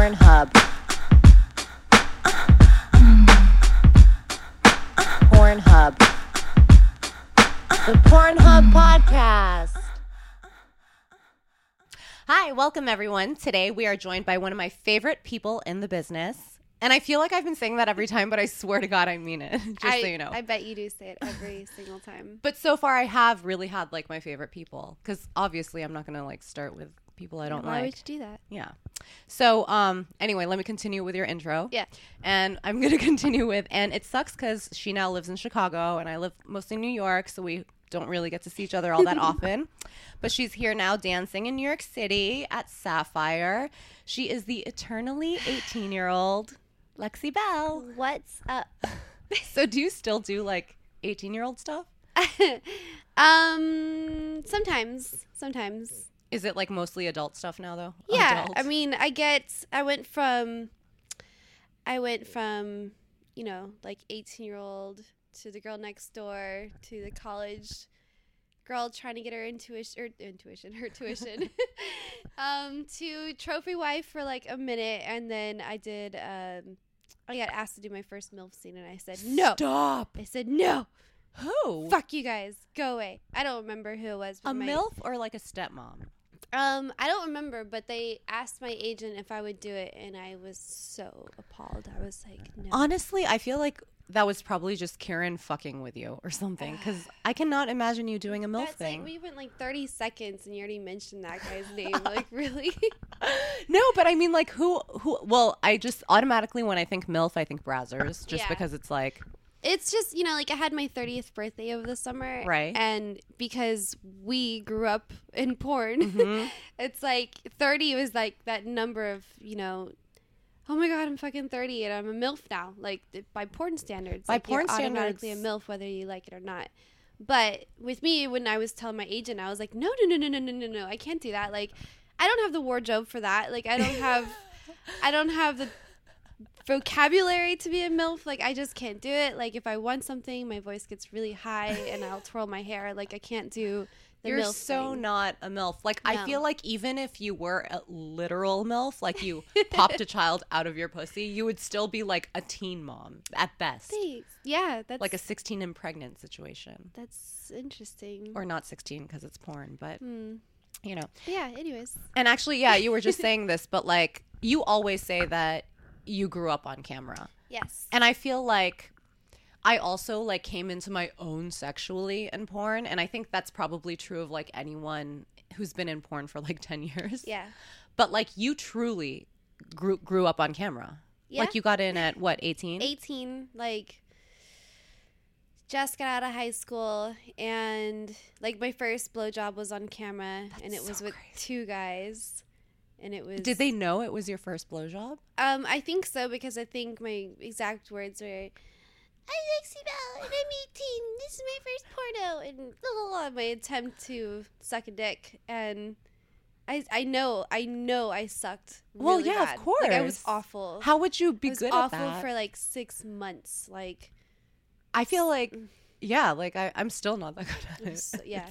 Pornhub. Pornhub. The Pornhub Podcast. Hi, welcome everyone. Today we are joined by one of my favorite people in the business. And I feel like I've been saying that every time, but I swear to God I mean it. Just I, so you know. I bet you do say it every single time. but so far I have really had like my favorite people. Because obviously I'm not gonna like start with people I don't Why like. would you do that? Yeah. So, um, anyway, let me continue with your intro. Yeah. And I'm going to continue with, and it sucks because she now lives in Chicago and I live mostly in New York. So we don't really get to see each other all that often. But she's here now dancing in New York City at Sapphire. She is the eternally 18 year old Lexi Belle. What's up? So, do you still do like 18 year old stuff? um, sometimes, sometimes. Is it like mostly adult stuff now, though? Yeah, Adult? I mean, I get. I went from. I went from, you know, like eighteen year old to the girl next door to the college girl trying to get her intuition or intuition her tuition um to trophy wife for like a minute and then i did um i got asked to do my first milf scene and i said no Stop. i said no Who? fuck you guys go away i don't remember who it was A my- MILF or like a stepmom? Um i don't remember but they asked my agent if i would do it and i was so appalled i was like no Honestly, I feel like that was probably just Karen fucking with you or something. Because I cannot imagine you doing a MILF That's thing. like we went like 30 seconds and you already mentioned that guy's name. Like really? no, but I mean, like, who, who, well, I just automatically, when I think MILF, I think Brazzers, just Yeah. because it's like, it's just, you know, like I had my 30th birthday over the summer. Right. And because we grew up in porn, Mm-hmm. it's like 30 was like that number of, you know, oh my God, I'm fucking 30 and I'm a MILF now. Like by porn standards. By like, you're porn automatically a standards- MILF whether you like it or not. But with me, when I was telling my agent, I was like, no, no, no, no, no, no, no, no, I can't do that. Like, I don't have the wardrobe for that. Like, I don't have, I don't have the vocabulary to be a MILF. Like, I just can't do it. Like, if I want something, my voice gets really high and I'll twirl my hair. Like, I can't do the you're MILF so thing. not a MILF. Like, I feel like even if you were a literal MILF, like you popped a child out of your pussy, you would still be like a teen mom at best. Thanks. Yeah, that's Like a 16 and pregnant situation. that's interesting. Or not 16 because it's porn, but Hmm. you know. Yeah. Anyways, And actually, yeah, you were just saying this, but like you always say that you grew up on camera. yes. And I feel like I also like came into my own sexually in porn, and I think that's probably true of like anyone who's been in porn for like 10 years. Yeah. But like you truly grew grew up on camera. Yeah. Like you got in at what, 18? 18 like just got out of high school and like my first blowjob was on camera and it was so with crazy. two guys and it was Did they know it was your first blowjob? um i think so because i think my exact words were i'm lexi belle and i'm 18 this is my first porno and blah, blah, blah, my attempt to suck a dick and I, I know I know I sucked. Well, really yeah, of course, Like, I was awful. How would you be I was good awful at that? for like six months. Like I feel like, yeah, like I, I'm still not that good at it. so- yeah.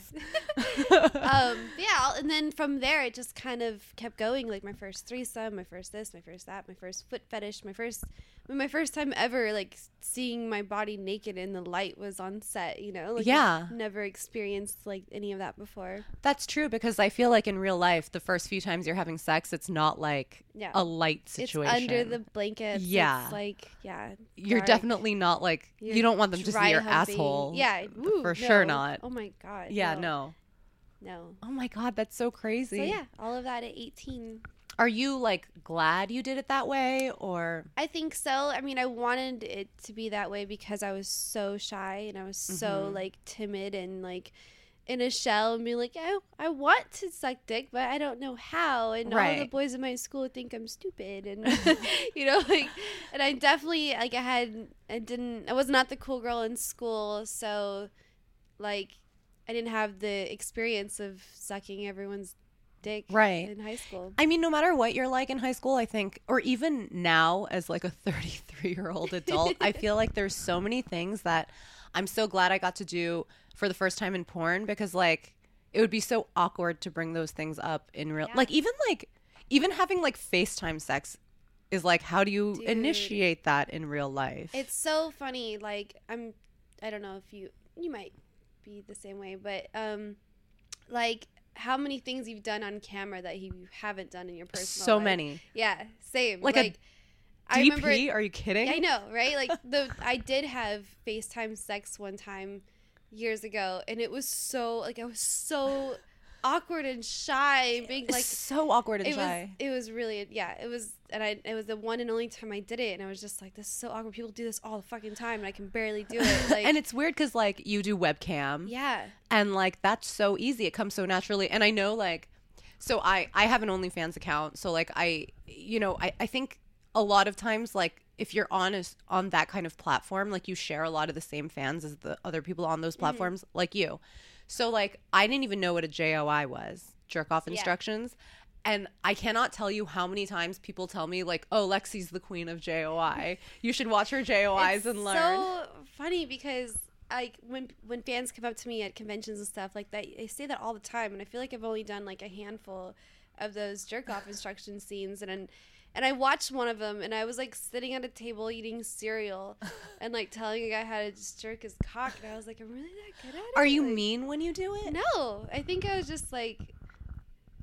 um, yeah, and then from there it just kind of kept going. Like my first threesome, my first this, my first that, my first foot fetish, my first, my first time ever like seeing my body naked in the light was on set. You know, like, I've Yeah. never experienced like any of that before. That's true because I feel like in real life, the first few times you're having sex, it's not like Yeah. a light situation. It's under the blanket Yeah. it's like yeah. You're definitely not like You're you don't want them to see your humping. asshole. Yeah, ooh, for sure not. Oh my god. Yeah, no. no. Oh my god, that's so crazy. So yeah, all of that at 18. Are you like glad you did it that way or I think so. I mean, I wanted it to be that way because I was so shy and I was so Mhm. like timid and like in a shell and be like, I, I want to suck dick, but I don't know how. And all the boys in my school think I'm stupid. And, you know, like, and I definitely, like, I had, I didn't, I was not the cool girl in school. So, like, I didn't have the experience of sucking everyone's dick Right. in high school. I mean, no matter what you're like in high school, I think, or even now as like a 33 year old adult, I feel like there's so many things that I'm so glad I got to do for the first time in porn because like it would be so awkward to bring those things up in real, Yeah. like even like even having like FaceTime sex is like how do you Dude. initiate that in real life? It's so funny. Like I'm, I don't know if you you might be the same way, but um, like how many things you've done on camera that you haven't done in your personal life? so life. many. Yeah, same. Like Like, a I DP? remember. Are you kidding? I know, right? Like the I did have FaceTime sex one time years ago, and it was so like I was so awkward and shy, being like so awkward and it was shy. it was really yeah it was and I it was the one and only time I did it and I was just like this is so awkward. People do this all the fucking time and I can barely do it. Like and it's weird because like you do webcam yeah. and like that's so easy. It comes so naturally. And i know like so i i have an onlyfans account so like i you know i i think a lot of times like if you're on a, on that kind of platform like you share a lot of the same fans as the other people on those mm-hmm. platforms like you so like i didn't even know what a joi was jerk off Yeah. instructions and I cannot tell you how many times people tell me like, "Oh, Lexi's the queen of JOI. You should watch her JOIs it's and learn." so funny because like when when fans come up to me at conventions and stuff like that they say that all the time and I feel like I've only done like a handful of those jerk off instruction scenes and. and and I watched one of them, and I was like sitting at a table eating cereal, and like telling a guy how to just jerk his cock, and I was like, "I'm really that good at it." Are you Like- mean when you do it? No, I think I was just like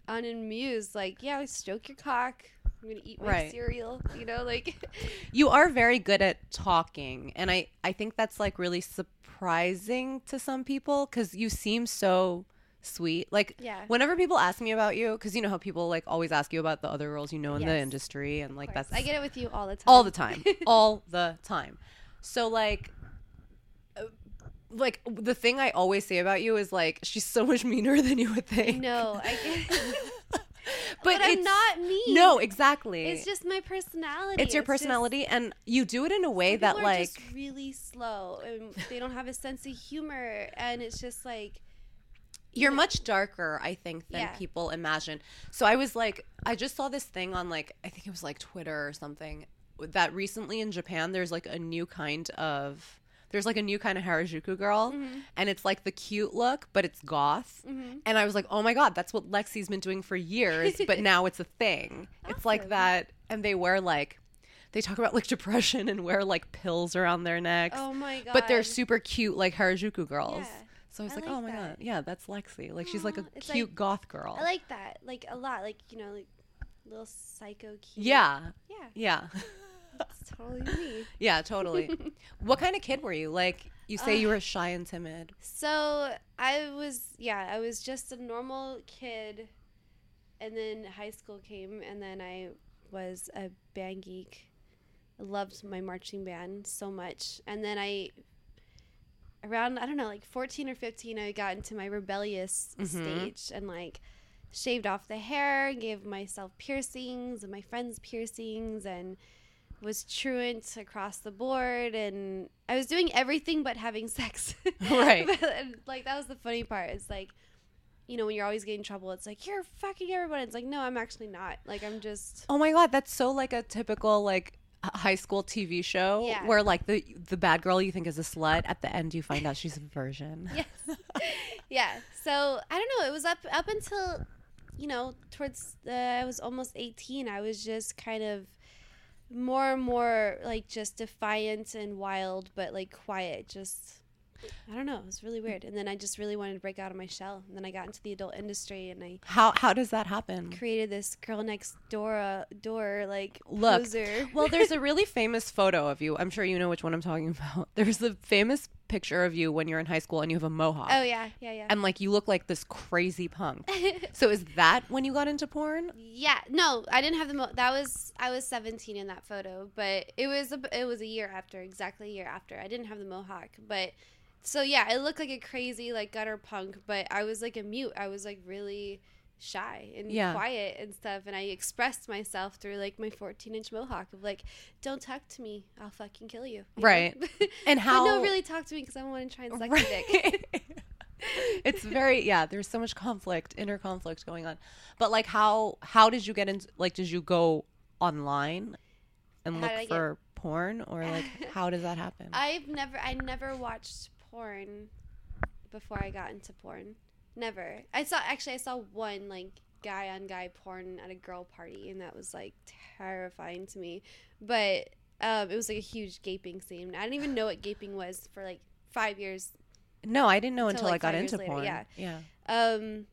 unamused. Like, yeah, stroke your cock. I'm gonna eat my Right. cereal. You know, like you are very good at talking and i i think that's like really surprising to some people because you seem so sweet like Yeah. whenever people ask me about you because you know how people like always ask you about the other roles you know in the industry and like that's I get it with you all the time. all the time all the time so like uh, like the thing i always say about you is like she's so much meaner than you would think no, I get. but, but, I'm not mean. no exactly It's just my personality. it's your just- personality and you do it in a way that like just really slow and they don't have a sense of humor, and it's just like You're much darker, I think, than Yeah. people imagine. So I was like, I just saw this thing on like, I think it was like Twitter or something, that recently in Japan, there's like a new kind of, there's like a new kind of Harajuku girl, Mm-hmm. and it's like the cute look, but it's goth. And I was like, oh my God, that's what Lexi's been doing for years, but now it's a thing. It's like that. And they wear like, they talk about like depression and wear like pills around their necks. oh my god. but they're super cute, like Harajuku girls. Yeah. So I was I like, like oh my that. god, yeah, that's Lexi. Like she's like a cute like- goth girl. I like that, like a lot, like you know, like little psycho cute. yeah, yeah, yeah, it's totally me. yeah, totally. what kind of kid were you? Like you say you uh, were shy and timid. So I was, yeah, I was just a normal kid, and then high school came, and then I was a band geek. I loved my marching band so much, and then I, around I don't know, like fourteen or fifteen, I got into my rebellious Mhm. stage and like shaved off the hair, gave myself piercings and my friends piercings, and was truant across the board and I was doing everything but having sex. Right. But, and, like that was the funny part. It's like you know, when you're always getting in trouble, it's like you're fucking everyone. It's like, no, I'm actually not. Like I'm just Oh my god, that's so like a typical like high school TV show Yeah. where like the the bad girl you think is a slut at the end you find out she's a virgin. Yes. yeah. So I don't know. It was up up until you know, towards uh, I was almost 18. I was just kind of more and more like just defiant and wild, but like quiet. Just I don't know. It was really weird. And then I just really wanted to break out of my shell. And then I got into the adult industry and I How how does that happen? created this girl next door uh, door like Look, poser. Well, there's a really famous photo of you. I'm sure you know which one I'm talking about. There's a famous picture of you when you're in high school and you have a mohawk. oh yeah, yeah, yeah. And like you look like this crazy punk. so is that when you got into porn? Yeah, no, I didn't have the mo- that was I was 17 in that photo, but it was a, it was a year after, exactly a year after. I didn't have the mohawk, but so yeah, it looked like a crazy like gutter punk, but I was like a mute. I was like really shy and Yeah. quiet and stuff, and I expressed myself through like my 14 inch mohawk of like, "Don't talk to me, I'll fucking kill you." you? Right. And how no, really talk to me because I don't want to try and suck your dick. It's very yeah, there's so much conflict, inner conflict going on. But like how how did you get into like did you go online and How look I get- for porn or like how does that happen? I've never I never watched porn before I got into porn. Never. I saw actually I saw one like guy on guy porn at a girl party, and that was like terrifying to me. But um, it was like a huge gaping scene. I didn't even know what gaping was for like five years. No, I didn't know Until, until like, I got into later, porn. yeah. Yeah. Um,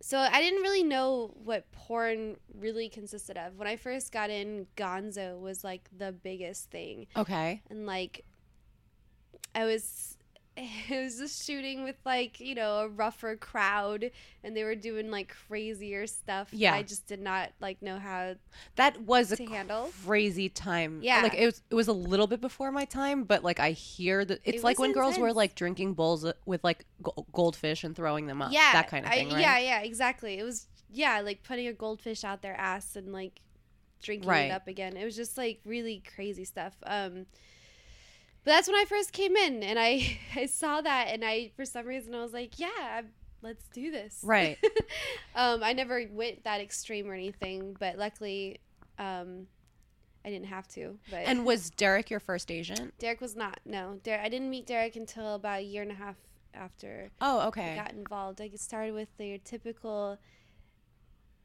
so I didn't really know what porn really consisted of. When I first got in, Gonzo was like the biggest thing, Okay. and like I was. It was just shooting with like you know a rougher crowd, and they were doing like crazier stuff. Yeah. I just did not like know how That was a handle. crazy time. Yeah. Like it was it was a little bit before my time, but like I hear that it's It like when girls were like drinking bowls with like goldfish and throwing them up. Yeah, That kind of I- thing, right? Yeah, yeah, exactly. It was yeah, like putting a goldfish out their ass and like drinking Right. it up again. It was just like really crazy stuff. Um but that's when I first came in and I I saw that and I for some reason I was like, yeah, let's do this. Right. um I never went that extreme or anything, but luckily um I didn't have to. But And was Derek your first agent? Derek was not. No. Derek I didn't meet Derek until about a year and a half after Oh, I okay. got involved. I started with your typical,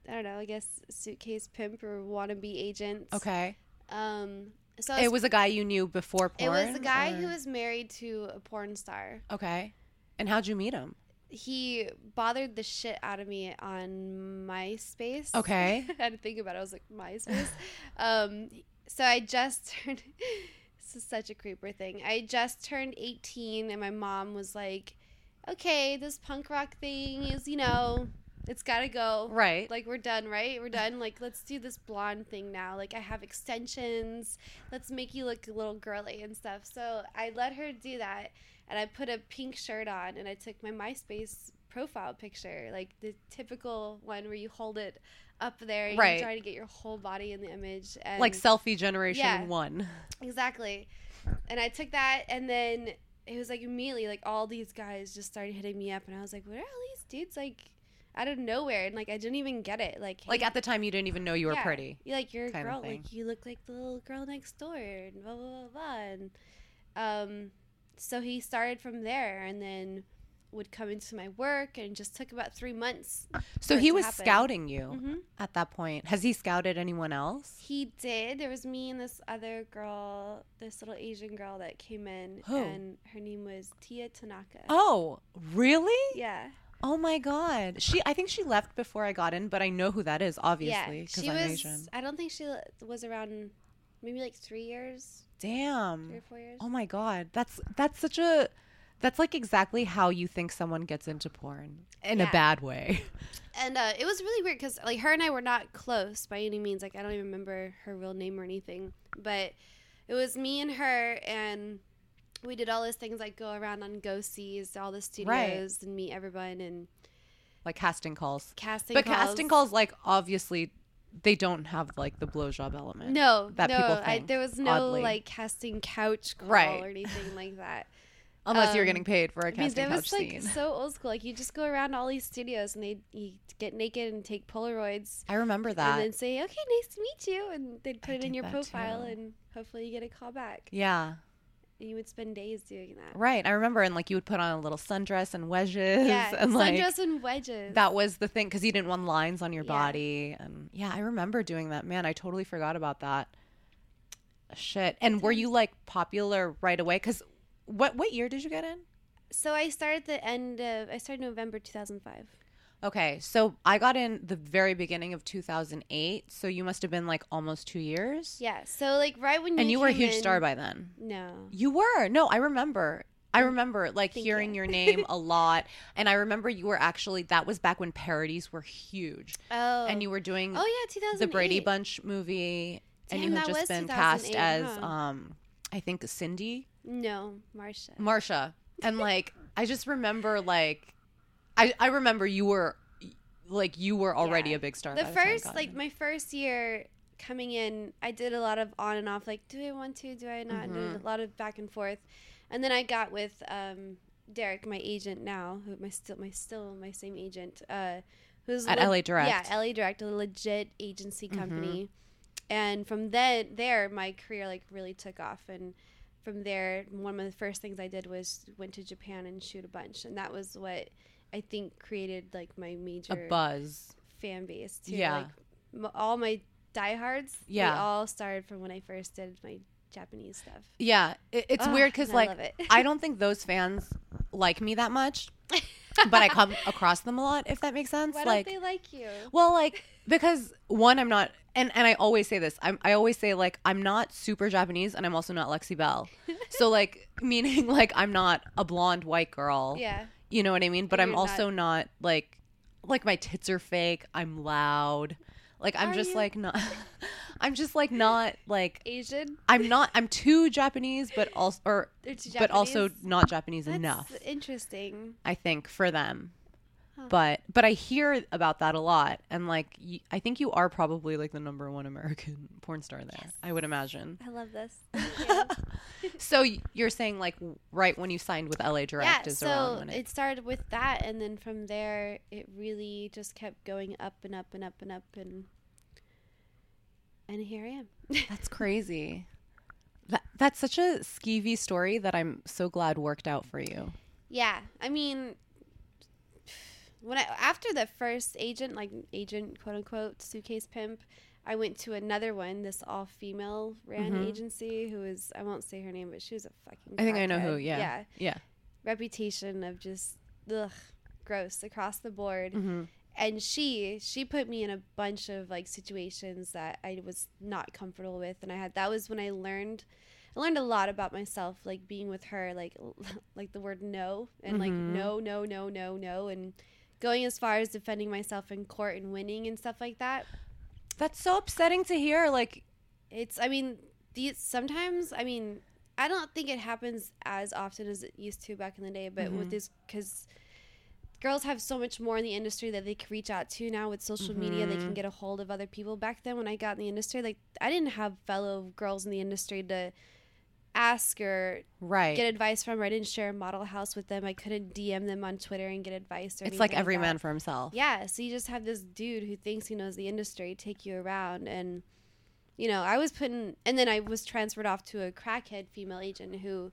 I don't know, I guess suitcase pimp or wannabe agent. Okay. Um, so It was a guy you knew before porn. it was a guy or- who was married to a porn star. Okay. And how'd you meet him? He bothered the shit out of me on MySpace. Okay. I had to think about it. I was like, MySpace? um, so I just turned, this is such a creeper thing. I just turned 18 and my mom was like, okay, this punk rock thing is, you know, it's got to go. Right. Like, we're done, right? We're done. Like, let's do this blonde thing now. Like, I have extensions. Let's make you look a little girly and stuff. So I let her do that. And I put a pink shirt on and I took my MySpace profile picture, like the typical one where you hold it up there and Right. you try to get your whole body in the image. And like selfie generation Yeah. one. Exactly. And I took that, and then it was like immediately, like all these guys just started hitting me up, and I was like, "What are all these dudes like out of nowhere?" And like I didn't even get it. Like, Like at the time you didn't even know you were yeah, pretty. You like you're a girl. Like you look like the little girl next door, and blah blah blah blah. And um, so he started from there, and then would come into my work, and just took about three months. So he was happen. scouting you hmm at that point. Has he scouted anyone else? He did. There was me and this other girl, this little Asian girl that came in, Who? and her name was Tia Tanaka. Oh, really? Yeah, Oh my god. She I think she left before I got in, but I know who that is obviously yeah. because She I'm was. Asian. I don't think she was around, maybe like three years, Damn. three or four years. Oh my god. That's that's such a that's like exactly how you think someone gets into porn in a bad way. And uh, it was really weird because like her and I were not close by any means. Like I don't even remember her real name or anything, but it was me and her, and we did all those things like go around on go sees all the studios and meet everyone and like casting calls. casting. but calls. casting calls like obviously they don't have like the blowjob element. No, that no, people I, think, there was no oddly. like casting couch call Right. or anything like that. Unless you're Um, getting paid for a I mean, casting that couch was like so old school. Like you just go around all these studios and they you get naked and take Polaroids I remember that. and then say, "Okay, nice to meet you," and they'd put I it in your profile too. and hopefully you get a call back. yeah. And you would spend days doing that. Right. I remember and like you would put on a little sundress and wedges Yeah, and like sundress and wedges. that was the thing because you didn't want lines on your Yeah. body and yeah i remember doing that man i totally forgot about that shit and were you like popular right away because what what year did you get in so I started the end of I started November 2005. Okay so i got in the very beginning of 2008 so you must have been like almost two years Yeah, so like right when you and you were a huge in- star by then No. you were no i remember I remember like Thank hearing you. your name a lot, and I remember you were actually that was back when parodies were huge, Oh. and you were doing Oh yeah, 2008. the Brady Bunch movie, and you had just been cast 2008, as um, I think Cindy No, Marsha. Marsha, and like I just remember like I I remember you were like you were already Yeah. a big star. the first like in. my first year coming in i did a lot of on and off like do i want to do i not Did Mhm. a lot of back and forth and then i got with um derek my agent now who my still my still my same agent uh who's At LA Direct. yeah la direct a legit agency Mhm. company and from then there my career like really took off and from there one of the first things i did was went to japan and shoot a bunch and that was what I think created like my major A buzz. fan base too. Yeah. Like m- all my diehards, Yeah. they all started from when I first did my Japanese stuff. Yeah, it, it's Ugh, weird because I like it. I don't think those fans like me that much, but I come across them a lot. If that makes sense. Why like, don't they like you? well, like because one, I'm not, and and I always say this. I'm I always say like I'm not super Japanese, and I'm also not Lexi Belle. so like meaning like I'm not a blonde white girl. Yeah. You know what I mean? But And I'm also not like like my tits are fake. I'm loud. Like I'm Are just you? like not. I'm just like not like Asian. I'm not. I'm too Japanese, but also or but also not Japanese That's enough. interesting. I think for them. Huh. But but I hear about that a lot, and like y- I think you are probably like the number one American porn star there. I would imagine. I love this. So you're saying like right when you signed with LA Direct yeah, is around so when it, it. started with that, and then from there, it really just kept going up and up and up and up, and and here I am. That's crazy. That that's such a skeevy story that I'm so glad worked out for you. yeah, I mean, when I after the first agent, like agent quote unquote suitcase pimp, I went to another one, this all female ran Mhm. agency who was I won't say her name, but she was a fucking. I think I know who. Yeah. Yeah. Yeah. Reputation of just ugh, gross across the board. hmm and she she put me in a bunch of like situations that I was not comfortable with and I had that was when I learned I learned a lot about myself like being with her like like the word no and like Mhm. no no no no no and going as far as defending myself in court and winning and stuff like that That's so upsetting to hear. Like, it's I mean these sometimes I mean I don't think it happens as often as it used to back in the day but Mhm. with this cuz girls have so much more in the industry that they can reach out to now with social media they can Mhm. get a hold of other people back then when I got in the industry like I didn't have fellow girls in the industry to ask or right? get advice from or I didn't share a model house with them I couldn't DM them on Twitter and get advice or it's like every that. man for himself. Yeah, so you just have this dude who thinks he knows the industry take you around and you know, I was putting and then I was transferred off to a crackhead female agent who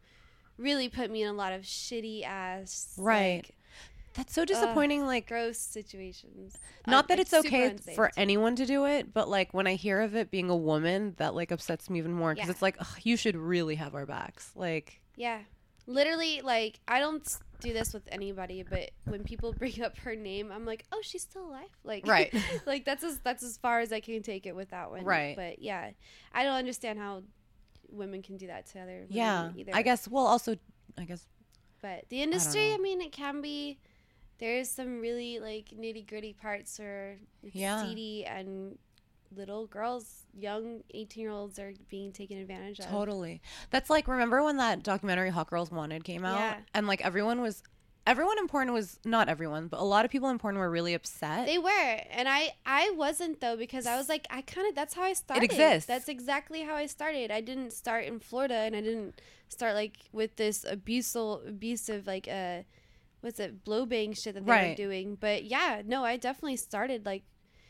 really put me in a lot of shitty ass Right. like, That's so disappointing. like, gross situations. not Uh, that like, it's okay for anyone to do it, but like when I hear of it being a woman, that like upsets me even more because Yeah. it's like ugh, you should really have our backs. Like, Yeah. Literally like I don't do this with anybody, but when people bring up her name, I'm like, "Oh, she's still alive." Like Right. like that's as that's as far as I can take it with that one. Right. But yeah, I don't understand how women can do that to other women yeah, either. I guess. Well, also, I guess But the industry, know. I, mean, it can be. There's some really like nitty gritty parts where it's Yeah. seedy and little girls, young 18 year olds, are being taken advantage of. totally. That's like remember when that documentary Hot Girls Wanted came out, Yeah. and like everyone was, everyone in porn was not everyone, but a lot of people in porn were really upset. They were, and I I wasn't though because I was like I kind of that's how I started. It exists. That's exactly how I started. I didn't start in Florida, and I didn't start like with this abusive abusive like uh what's it blow bang shit that they Right. were doing. But yeah, no, I definitely started like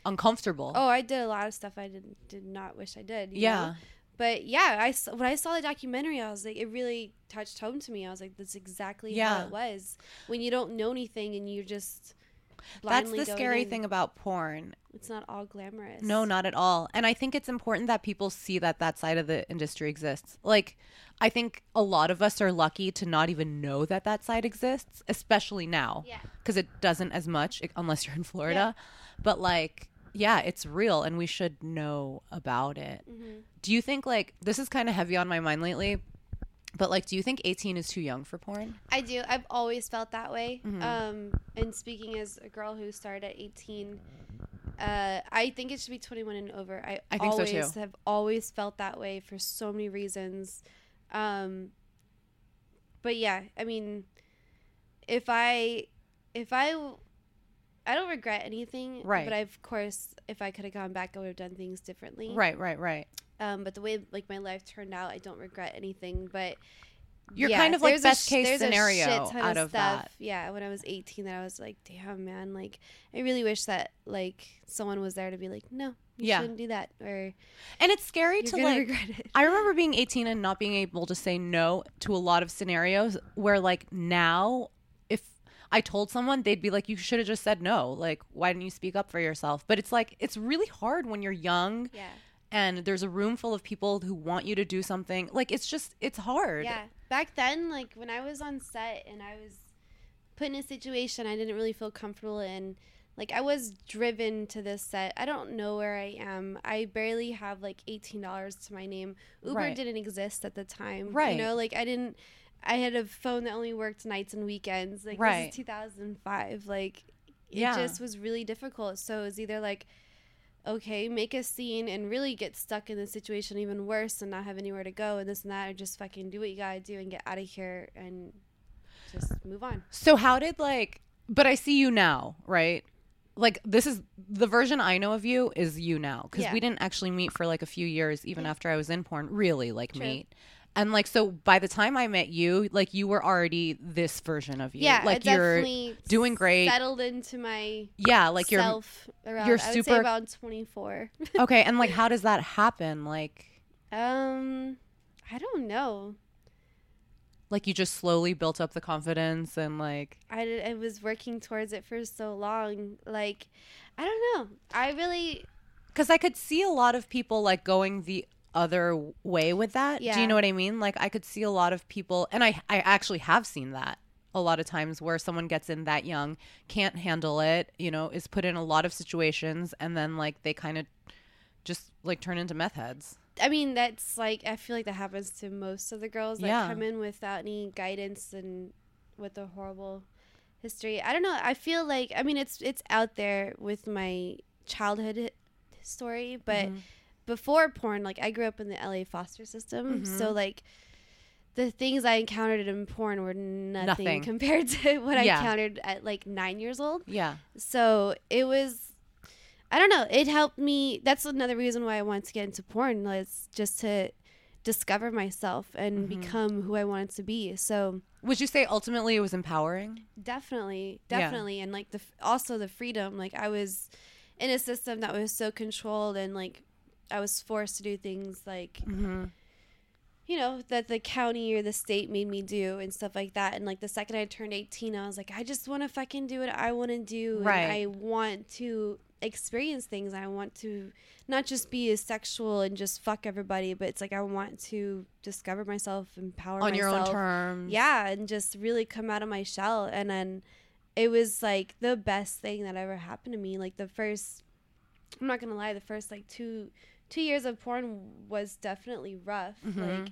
Uncomfortable. oh I did a lot of stuff I did did not wish I did. you yeah. know? But yeah, I when I saw the documentary, I was like, it really touched home to me. I was like, that's exactly how it was when you don't know anything and you're just. That's the scary in. thing about porn. It's not all glamorous. No, not at all. And I think it's important that people see that that side of the industry exists. Like, I think a lot of us are lucky to not even know that that side exists, especially now. Yeah. Because it doesn't as much unless you're in Florida. But, like, yeah, it's real and we should know about it. hmm Do you think, like, this is kind of heavy on my mind lately, but, like, do you think 18 is too young for porn? I do. I've always felt that way. Mhm. Um, and speaking as a girl who started at 18, uh, I think it should be 21 and over. I, I so, always too. have always felt that way for so many reasons. Um, but yeah, I mean, if I, if I, I don't regret anything. Right. But I, of course, if I could have gone back, I would have done things differently. Right, right, right. Um, but the way like my life turned out, I don't regret anything. But You're kind of like best sh- case scenario out of that. Yeah, when I was 18, that I was like, damn, man, like I really wish that like someone was there to be like, no, you Yeah. shouldn't do that, or And it's scary to like regret it. I remember being 18 and not being able to say no to a lot of scenarios where like now if I told someone, they'd be like, "You should have just said no. Like, why didn't you speak up for yourself?" But it's like it's really hard when you're young Yeah. And there's a room full of people who want you to do something. Like, it's just it's hard. Yeah. Back then, like when I was on set and I was put in a situation I didn't really feel comfortable in, like I was driven to this set. I don't know where I am. I barely have like eighteen dollars to my name. Uber Right. didn't exist at the time. Right. You know, like I didn't. I had a phone that only worked nights and weekends. Like Right. this is two thousand five. Like it Yeah. just was really difficult. So it was either like. Okay, make a scene and really get stuck in the situation even worse and not have anywhere to go and this and that, or just fucking do what you gotta do and get out of here and just move on. So how did like but I see you now, right? Like this is the version I know of you is you now cuz Yeah. we didn't actually meet for like a few years even after I was in porn, really like True. meet. And like so by the time I met you, like you were already this version of you. Yeah, like I you're definitely doing great. Settled into my yeah, like you're self around. you're I would say super- about twenty four. Okay, and like how does that happen? Like um, I don't know. like you just slowly built up the confidence and like I did, I was working towards it for so long. Like, I don't know. I really Because I could see a lot of people like going the other way with that. Do you know what I mean? Like I could see a lot of people, and I I actually have seen that a lot of times where someone gets in that young, can't handle it, you know, is put in a lot of situations, and then like they kind of just like turn into meth heads. I mean, that's like I feel like that happens to most of the girls that Yeah. come in without any guidance and with a horrible history. I don't know. I feel like I mean it's it's out there with my childhood story, but Mhm. Before porn, like I grew up in the LA foster system, Mhm. so like the things I encountered in porn were nothing, Nothing. compared to what Yeah. I encountered at like nine years old. Yeah. So it was, I don't know. It helped me. That's another reason why I wanted to get into porn was just to discover myself and Mhm. become who I wanted to be. So Would you say ultimately it was empowering? definitely, Yeah. definitely, and like the also the freedom. Like I was in a system that was so controlled and like I was forced to do things like Mm-hmm. you know that the county or the state made me do and stuff like that and like the second i turned 18 i was like i just want to fucking do what i want to do Right. and i want to experience things i want to not just be a sexual and just fuck everybody but it's like i want to discover myself empower On your own myself. terms. yeah and just really come out of my shell and then it was like the best thing that ever happened to me like the first i'm not gonna lie the first like two two years of porn was definitely rough Mhm. like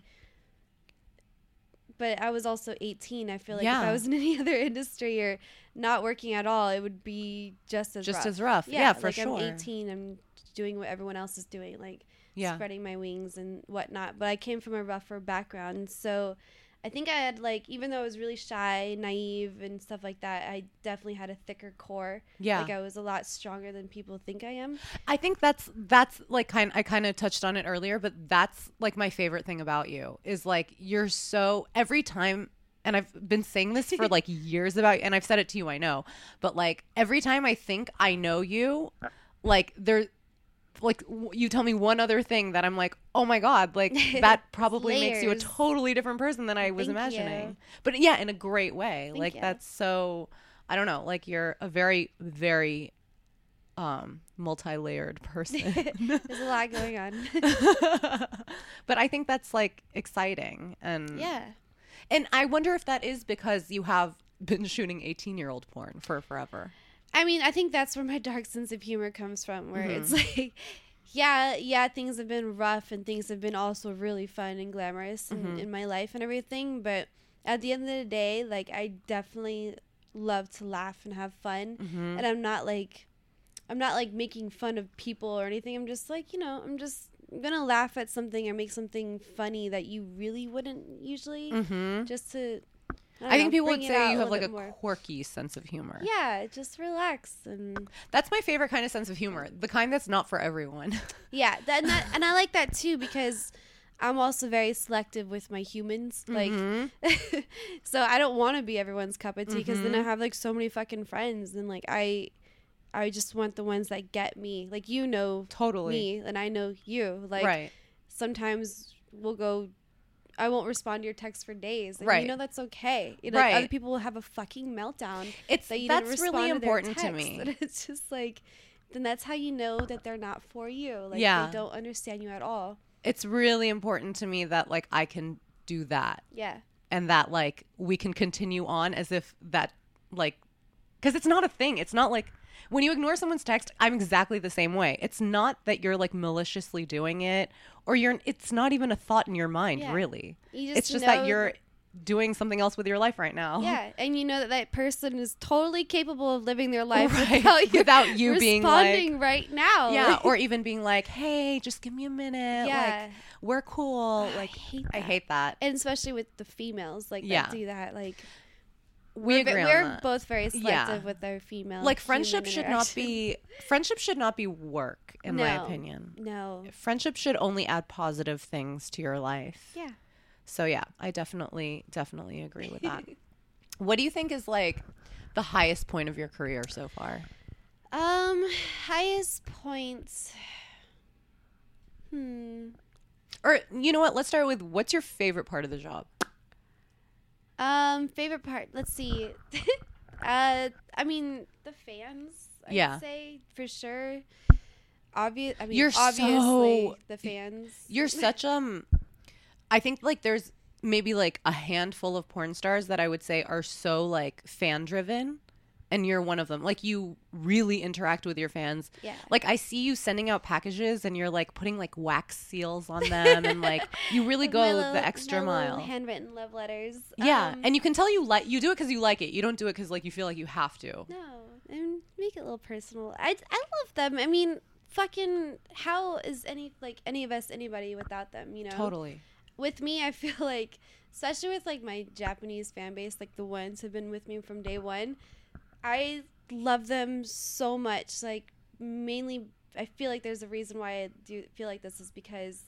but i was also 18 i feel like if i was in any other industry or not working at all it would be just as Just rough. as rough. Yeah, yeah, for like sure. i'm 18 i'm doing what everyone else is doing like Yeah. spreading my wings and whatnot. But I came from a rougher background, so I think I had like even though I was really shy, naive, and stuff like that, I definitely had a thicker core. Yeah. like I was a lot stronger than people think I am. I think that's that's like kind I kind of touched on it earlier, but that's like my favorite thing about you is like you're so every time and I've been saying this for like years about and I've said it to you, I know. But like every time I think I know you, like there like w- you tell me one other thing that I'm like, "Oh my god, like that probably makes you a totally different person than I was Thank imagining." you. But yeah, in a great way. Thank like you. that's so I don't know, like you're a very very um multi-layered person. There's a lot going on. but I think that's like exciting and yeah, And I wonder if that is because you have been shooting 18-year-old porn for forever. I mean, I think that's where my dark sense of humor comes from, where Mm-hmm. it's like. Yeah, yeah, things have been rough and things have been also really fun and glamorous in, Mhm. in my life and everything. But at the end of the day, like, I definitely love to laugh and have fun. Mhm. and I'm not like I'm not like making fun of people or anything. I'm just like, you know, I'm just gonna laugh at something or make something funny that you really wouldn't usually Mhm. just to I, I, think know, people would say you have like a more. quirky sense of humor. Yeah, just relax and That's my favorite kind of sense of humor. The kind that's not for everyone. yeah, that, and that and I like that too because I'm also very selective with my humans. Like Mhm. so I don't want to be everyone's cup of tea because then I Mhm. have like so many fucking friends and like I I just want the ones that get me. Like you know totally. me and I know you. Like right. sometimes we'll go I won't respond to your text for days. And Right. You know that's okay. You know, Like Right. other people will have a fucking meltdown. It's that you that's really to important to me. And it's just like, then that's how you know that they're not for you. Like Yeah. they don't understand you at all. It's really important to me that like I can do that Yeah. and that like we can continue on as if that like because it's not a thing. It's not like when you ignore someone's text, I'm exactly the same way. It's not that you're like maliciously doing it or you're it's not even a thought in your mind, Yeah. really. You just It's just that you're doing something else with your life right now. Yeah, and you know that that person is totally capable of living their life Right. without you, Without you being like- responding right now. Yeah, or even being like, "Hey, just give me a minute. Yeah. Like, we're cool." Oh, I Like, hate I hate that. and especially with the females, like Yeah. that do that. Like We we're, agree we're that. both very Yeah. selective with our female. like friendship should not be friendship should not be work in my opinion No. friendship should only add positive things to your life Yeah. so yeah i definitely definitely agree with that what do you think is like the highest point of your career so far Um, highest points. Hmm. or you know what let's start with what's your favorite part of the job Um, favorite part. Let's see. uh, I mean the fans. I'd Yeah. say for sure. Obvious. I mean, You're obviously so- the fans. you're such um i think like there's maybe like a handful of porn stars that i would say are so like fan driven and you're one of them like you really interact with your fans Yeah. like i see you sending out packages and you're like putting like wax seals on them and like you really go my the extra mile Handwritten love letters. yeah Um, and you can tell you like you do it because you like it you don't do it because like you feel like you have to No, and make it a little personal. I I love them. I mean, fucking, how is any like any of us anybody without them? You know, totally With me, I feel like, especially with like my Japanese fan base, like the ones who've been with me from day one, I love them so much. Like mainly, I feel like there's a reason why I do feel like this is because.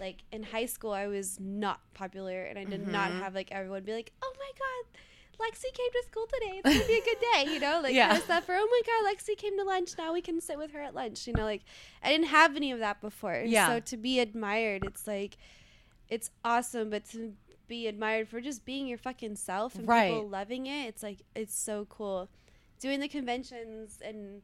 Like in high school, I was not popular, and I did not Mhm. have like everyone be like, "Oh my god, Lexi came to school today. It's gonna be a good day, you know, like Yeah. kind of stuff. Or oh my god, Lexi came to lunch. Now we can sit with her at lunch. You know, like I didn't have any of that before. Yeah. So to be admired, it's like it's awesome. But to be admired for just being your fucking self and Right. people loving it, it's like it's so cool. Doing the conventions and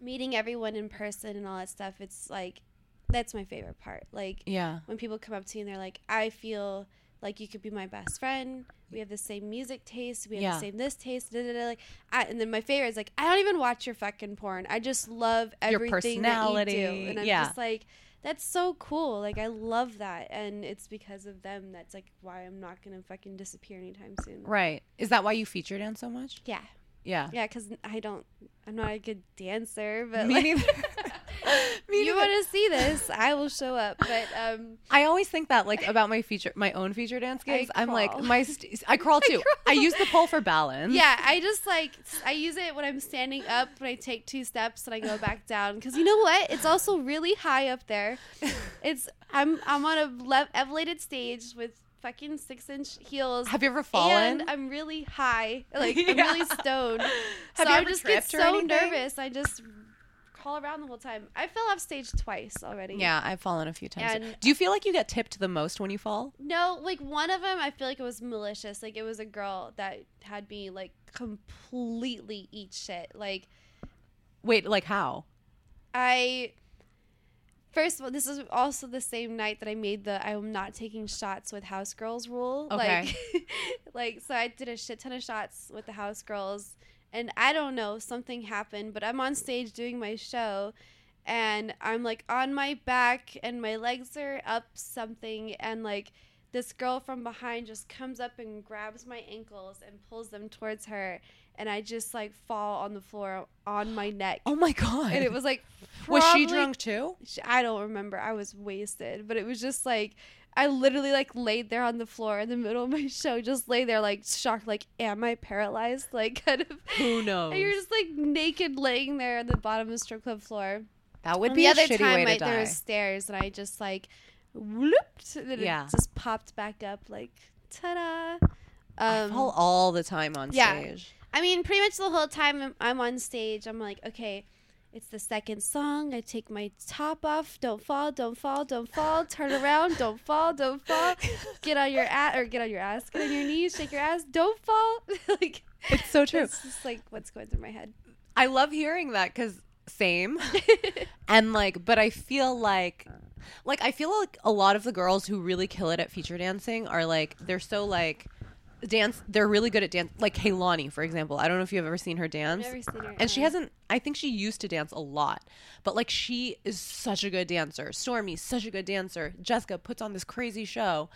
meeting everyone in person and all that stuff. It's like that's my favorite part. Like yeah when people come up to you and they're like, I feel like you could be my best friend. We have the same music taste. We have Yeah. the same this taste. Da, da, da. Like, I, and then my favorite is like, I don't even watch your fucking porn. I just love Your everything that you personality, do. And I'm yeah. just like, that's so cool. Like, I love that. And it's because of them that's like why I'm not going to fucking disappear anytime soon. right is that why you feature dance so much Yeah. Yeah Yeah. Cause I don't, I'm not a good dancer, but Me like, neither. Me you want to see this, I will show up. But, um, I always think that like about my feature, my own feature dance I gigs. I'm like my, st- I crawl too. I, use the pole for balance. Yeah, I just like I use it when I'm standing up when I take two steps and I go back down because you know what? It's also really high up there. It's I'm I'm on a le- elevated stage with fucking six inch heels. Have you ever fallen? And I'm really high, like I'm really stoned. Have so you I just get so nervous. I just crawl around the whole time. I fell off stage twice already. Yeah, I've fallen a few times. And- Do you feel like you get tipped the most when you fall? No, like one of them, I feel like it was malicious. Like it was a girl that had me like completely eat shit. Like Wait, like how? I first of all, this is also the same night that I made the I'm not taking shots with house girls rule. Okay. Like, like so I did a shit ton of shots with the house girls, and I don't know something happened, but I'm on stage doing my show. And I'm like on my back, and my legs are up something, and like this girl from behind just comes up and grabs my ankles and pulls them towards her, and I just like fall on the floor on my neck. Oh my god! And it was like, was she drunk too? I don't remember. I was wasted, but it was just like I literally like laid there on the floor in the middle of my show, just lay there like shocked, like am I paralyzed? Like kind of. Who knows? And you're just like naked laying there on the bottom of the strip club floor. that would And be the a other shitty time, way I, there was stairs, and I just like whooped, and then Yeah. it just popped back up like ta-da. I Um, fall all the time on yeah. stage. I mean, pretty much the whole time I'm- I'm on stage, I'm like, okay, It's the second song. I take my top off. Don't fall, don't fall, don't fall. Turn around. Don't fall, don't fall. Get on your ass or get on your ass. Get on your knees. Shake your ass. Don't fall. like It's so true. it's just like what's going through my head. I love hearing that because same. and like, but I feel like, like, I feel like a lot of the girls who really kill it at feature dancing are like, they're so like, dance, they're really good at dance. Like Kaylani, for example. I don't know if you've ever seen her dance. Never seen her. And she hasn't, I think she used to dance a lot, but like she is such a good dancer. Stormy's such a good dancer. Jessica puts on this crazy show.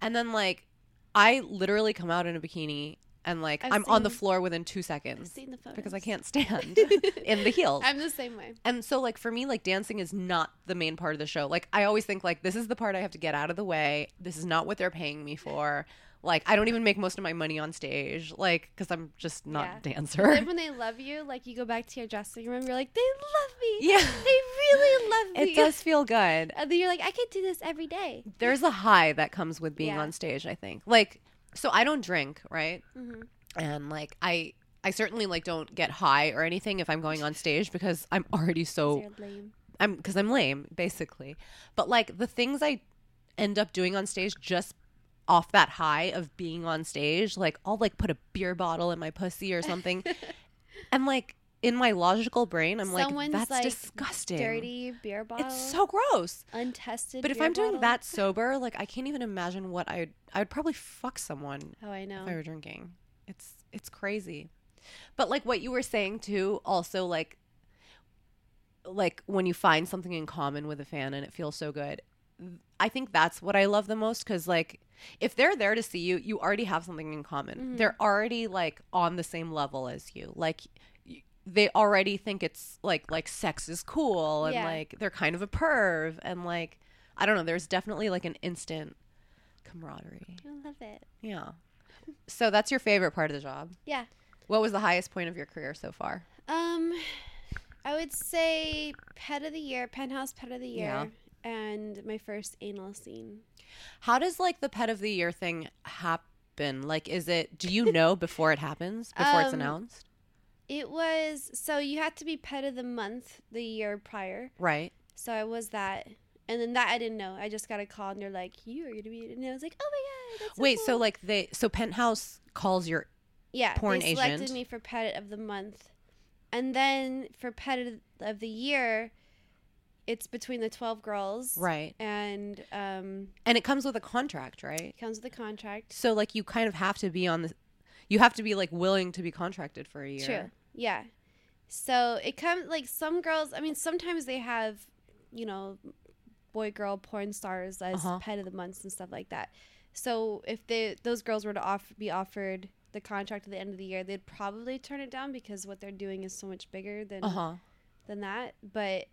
And then like, I literally come out in a bikini and like I've I'm on the floor within two seconds because I can't stand in the heels. I'm the same way. And so like for me like dancing is not the main part of the show. Like I always think like this is the part I have to get out of the way. This is not what they're paying me for. Like I don't even make most of my money on stage like cuz I'm just not Yeah. a dancer. Then when they love you, like you go back to your dressing room, you're like, they love me. Yeah. They really love me. It does feel good. And then you're like, I could do this every day. There's a high that comes with being Yeah. on stage, I think. Like so I don't drink, right? Mhm. And like I I certainly like don't get high or anything if I'm going on stage because I'm already so lame. I'm because I'm lame, basically. But like the things I end up doing on stage just off that high of being on stage, like I'll like put a beer bottle in my pussy or something. and like in my logical brain, I'm Someone's, like, that's like, disgusting. Dirty beer bottle. It's so gross. untested. But if I'm doing bottle. that sober, like I can't even imagine what I'd I would probably fuck someone oh, I know. if I were drinking. It's it's crazy. But like what you were saying too, also like like when you find something in common with a fan and it feels so good. I think that's what I love the most cuz like if they're there to see you, you already have something in common. Mhm. They're already like on the same level as you. Like they already think it's like like sex is cool and Yeah. like they're kind of a perv and like I don't know, there's definitely like an instant camaraderie. I love it. Yeah. So that's your favorite part of the job. Yeah. What was the highest point of your career so far? Um, I would say pet of the year, penthouse pet of the year, Yeah. And my first anal scene. How does like the pet of the year thing happen? Like is it do you know before it happens? Before it's Um, announced? It was so you had to be pet of the month the year prior. Right. So I was that, and then that I didn't know. I just got a call and they're like, "You are gonna be," and I was like, "Oh my god!" That's so Wait, so like they so Penthouse calls your yeah, porn they selected agent. me for pet of the month, and then for pet of the year, it's between the twelve girls, right. And um, And it comes with a contract, right? it comes with a contract. So like you kind of have to be on the you have to be like willing to be contracted for a year. True. Yeah. So it comes like some girls. I mean, sometimes they have, you know, boy girl porn stars as Uh-huh. pet of the months and stuff like that. So if they those girls were to off, be offered the contract at the end of the year, they'd probably turn it down because what they're doing is so much bigger than Uh-huh. than that. But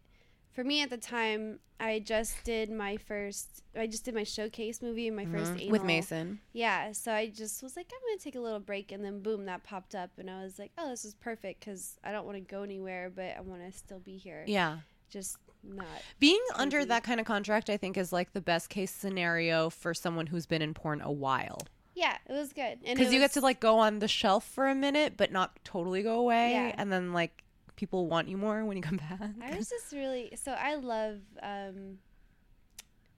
for me at the time, I just did my first. I just did my showcase movie and my first Mhm. anal. with Mason. Yeah, so I just was like, I'm gonna take a little break, and then boom, that popped up, and I was like, oh, this is perfect because I don't want to go anywhere, but I want to still be here. Yeah. Just not. Being under that kind of contract I think is like the best case scenario for someone who's been in porn a while. Yeah, it was good. Because it you get to like go on the shelf for a minute but not totally go away Yeah. and then like people want you more when you come back I was just really so I love um,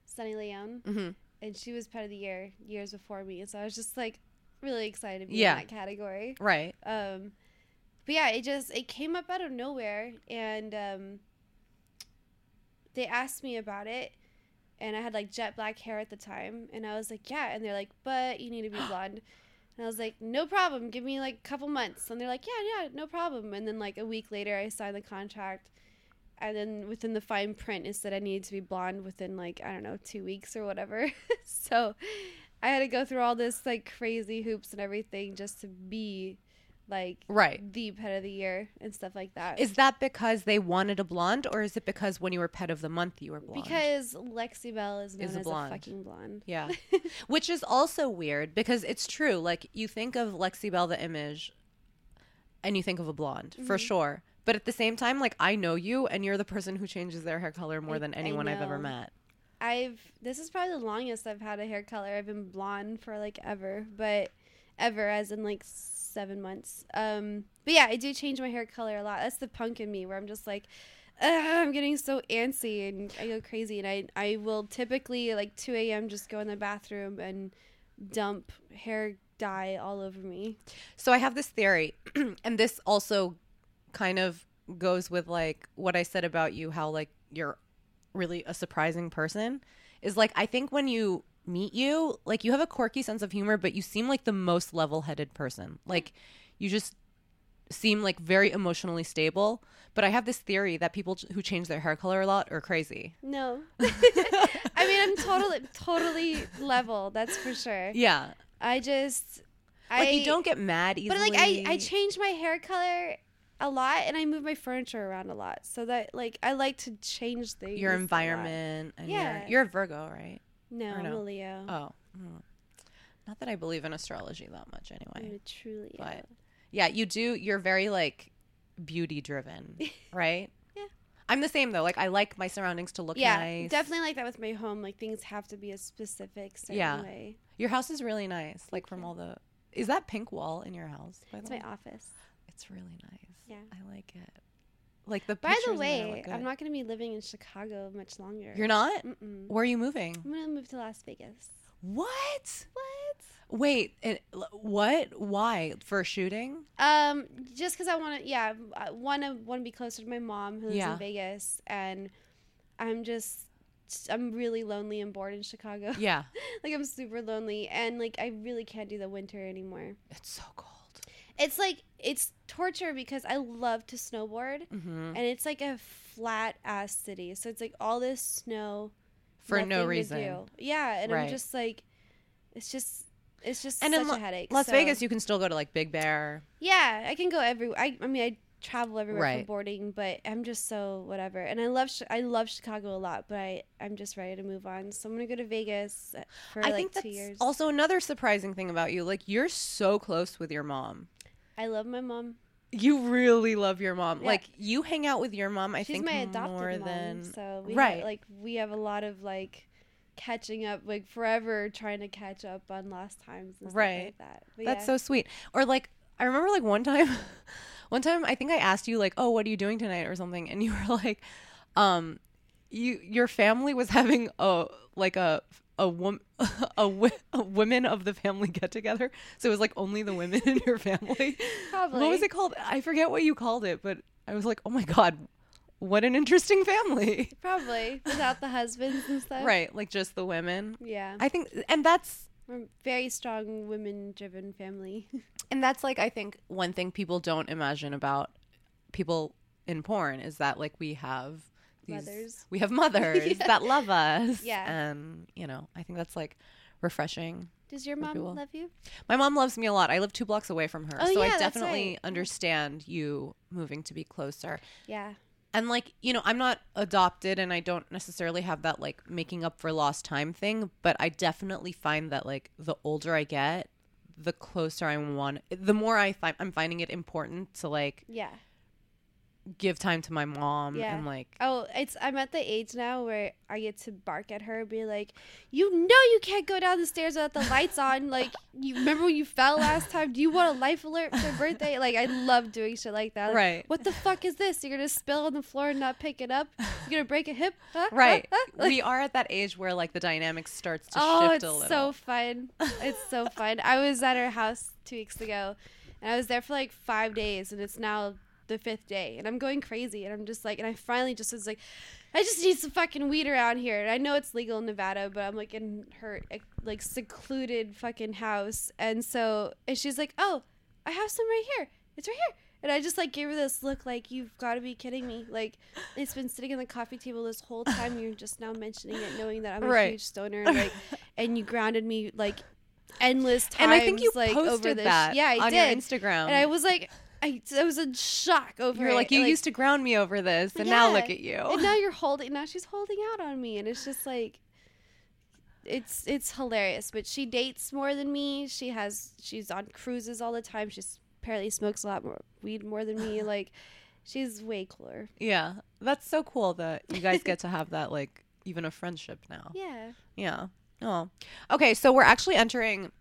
Sunny Leone, Mhm. and she was part of the year years before me, so I was just like really excited to be Yeah. in that category. right Um, but yeah, it just it came up out of nowhere, and um, they asked me about it, and I had like jet black hair at the time, and I was like, yeah, and they're like, but you need to be blonde. And I was like, no problem. Give me like a couple months. And they're like, yeah, yeah, no problem. And then like a week later, I signed the contract. And then within the fine print, it said I needed to be blonde within like, I don't know, two weeks or whatever. so I had to go through all this like crazy hoops and everything just to be like right the pet of the year and stuff like that. is that because they wanted a blonde or is it because when you were pet of the month you were blonde because Lexi Belle is known Is a as blonde. a fucking blonde. yeah which is also weird because it's true like you think of lexi belle the image and you think of a blonde for Mhm. sure but at the same time like i know you and you're the person who changes their hair color more I- than anyone i've ever met I've this is probably the longest I've had a hair color. I've been blonde for like ever, but ever, as in like seven months. Um, but yeah, I do change my hair color a lot. That's the punk in me where I'm just like, I'm getting so antsy and I go crazy. And I, I will typically like 2 a.m. just go in the bathroom and dump hair dye all over me. So I have this theory, and this also kind of goes with like what I said about you, how like you're really a surprising person. Is like I think when you meet you, like you have a quirky sense of humor, but you seem like the most level headed person. Like you just seem like very emotionally stable. But I have this theory that people who change their hair color a lot are crazy. No. I mean, I'm totally, totally level. That's for sure. Yeah. I just, Like I, you don't get mad easily. But like, I, I change my hair color a lot, and I move my furniture around a lot. So that, like, I like to change things. your environment and Yeah. you're, you're a Virgo, right? No, or I'm no? a Leo. Oh. hmm. Not that I believe in astrology that much anyway. I'm a true Leo. But yeah, you do you're very like beauty driven, right? Yeah. I'm the same though. Like I like my surroundings to look nice. yeah, nice. definitely like that with my home. Like things have to be a specific certain Yeah. way. Your house is really nice. Like from you. all the Is that pink wall in your house? By It's my office. It's really nice. Yeah. I like it. Like the By the pictures in there way, I'm not going to be living in Chicago much longer. You're not? Mm-mm. Where are you moving? I'm going to move to Las Vegas. What? What? Wait, it, what? Why? For shooting? Um, just because I want to, yeah, I want to want to be closer to my mom who lives Yeah. in Vegas, and I'm just, I'm really lonely and bored in Chicago. Yeah. like I'm super lonely, and like I really can't do the winter anymore. It's so cold. It's like it's torture because I love to snowboard, hmm and it's like a flat ass city, so it's like all this snow For no reason. Yeah, and Right. I'm just like, it's just. It's just And such in a headache. Las so- Vegas, you can still go to like Big Bear. Yeah, I can go everywhere. I, I mean, I travel everywhere Right. for boarding, but I'm just so whatever. And I love I love Chicago a lot, but I I'm just ready to move on. So I'm gonna go to Vegas uh, for I like think two that's years. also another surprising thing about you. Like you're so close with your mom. I love my mom. You really love your mom. Yeah. Like you hang out with your mom. I She's think my adopted more mom, than so we Right. have, like we have a lot of like catching up, like forever trying to catch up on lost times and stuff Right. like that. But That's yeah. so sweet. Or like I remember like one time one time I think I asked you like, "Oh, what are you doing tonight?" or something and you were like um you your family was having a like a a wom- a, a women of the family get together. So it was like only the women in your family. probably What was it called? I forget what you called it, but I was like, "Oh my god, what an interesting family." probably without the husbands and stuff. Right, like just the women. Yeah. I think and that's We're a very strong women driven family. And that's like I think one thing people don't imagine about people in porn is that like we have these Mothers. we have mothers Yeah. that love us. Yeah. And you know, I think that's like refreshing. Does your mom people. love you? My mom loves me a lot. I live 2 blocks away from her. Oh, so yeah, I definitely right. understand you moving to be closer. Yeah. And like, you know, I'm not adopted and I don't necessarily have that like making up for lost time thing, but I definitely find that like the older I get, the closer I want the more I find I'm finding it important to like Yeah. Give time to my mom Yeah. and like Oh, it's I'm at the age now where I get to bark at her, be like, "You know you can't go down the stairs without the lights on. Like, you remember when you fell last time? Do you want a life alert for your birthday? Like, I love doing shit like that. Like, Right. What the fuck is this? You're gonna spill on the floor and not pick it up? You're gonna break a hip? Huh? right. Huh? Huh? Like, we are at that age where like the dynamic starts to oh, shift a little. It's so fun. It's so fun. I was at her house two weeks ago, and I was there for like five days, and it's now the fifth day, and I'm going crazy, and I'm just like, and I finally just was like, I just need some fucking weed around here, and I know it's legal in Nevada, but I'm like in her like secluded fucking house, and so and she's like, oh, I have some right here. It's right here. And I just like gave her this look like you've got to be kidding me. Like it's been sitting on the coffee table this whole time. You're just now mentioning it, knowing that I'm a Right. huge stoner. Like, and you grounded me like endless times. and I think you like over posted this. that Yeah, I on did. your Instagram. and I was like, I, I was in shock over. You're it. like, you used to ground me over this, and now look at you. and now you're holding. Now she's holding out on me, and it's just like, it's it's hilarious. But she dates more than me. She has she's on cruises all the time. She's apparently smokes a lot more weed more than me. Like, she's way cooler. yeah, that's so cool that you guys get to have that like even a friendship now. Yeah. Yeah. Oh. Okay, so we're actually entering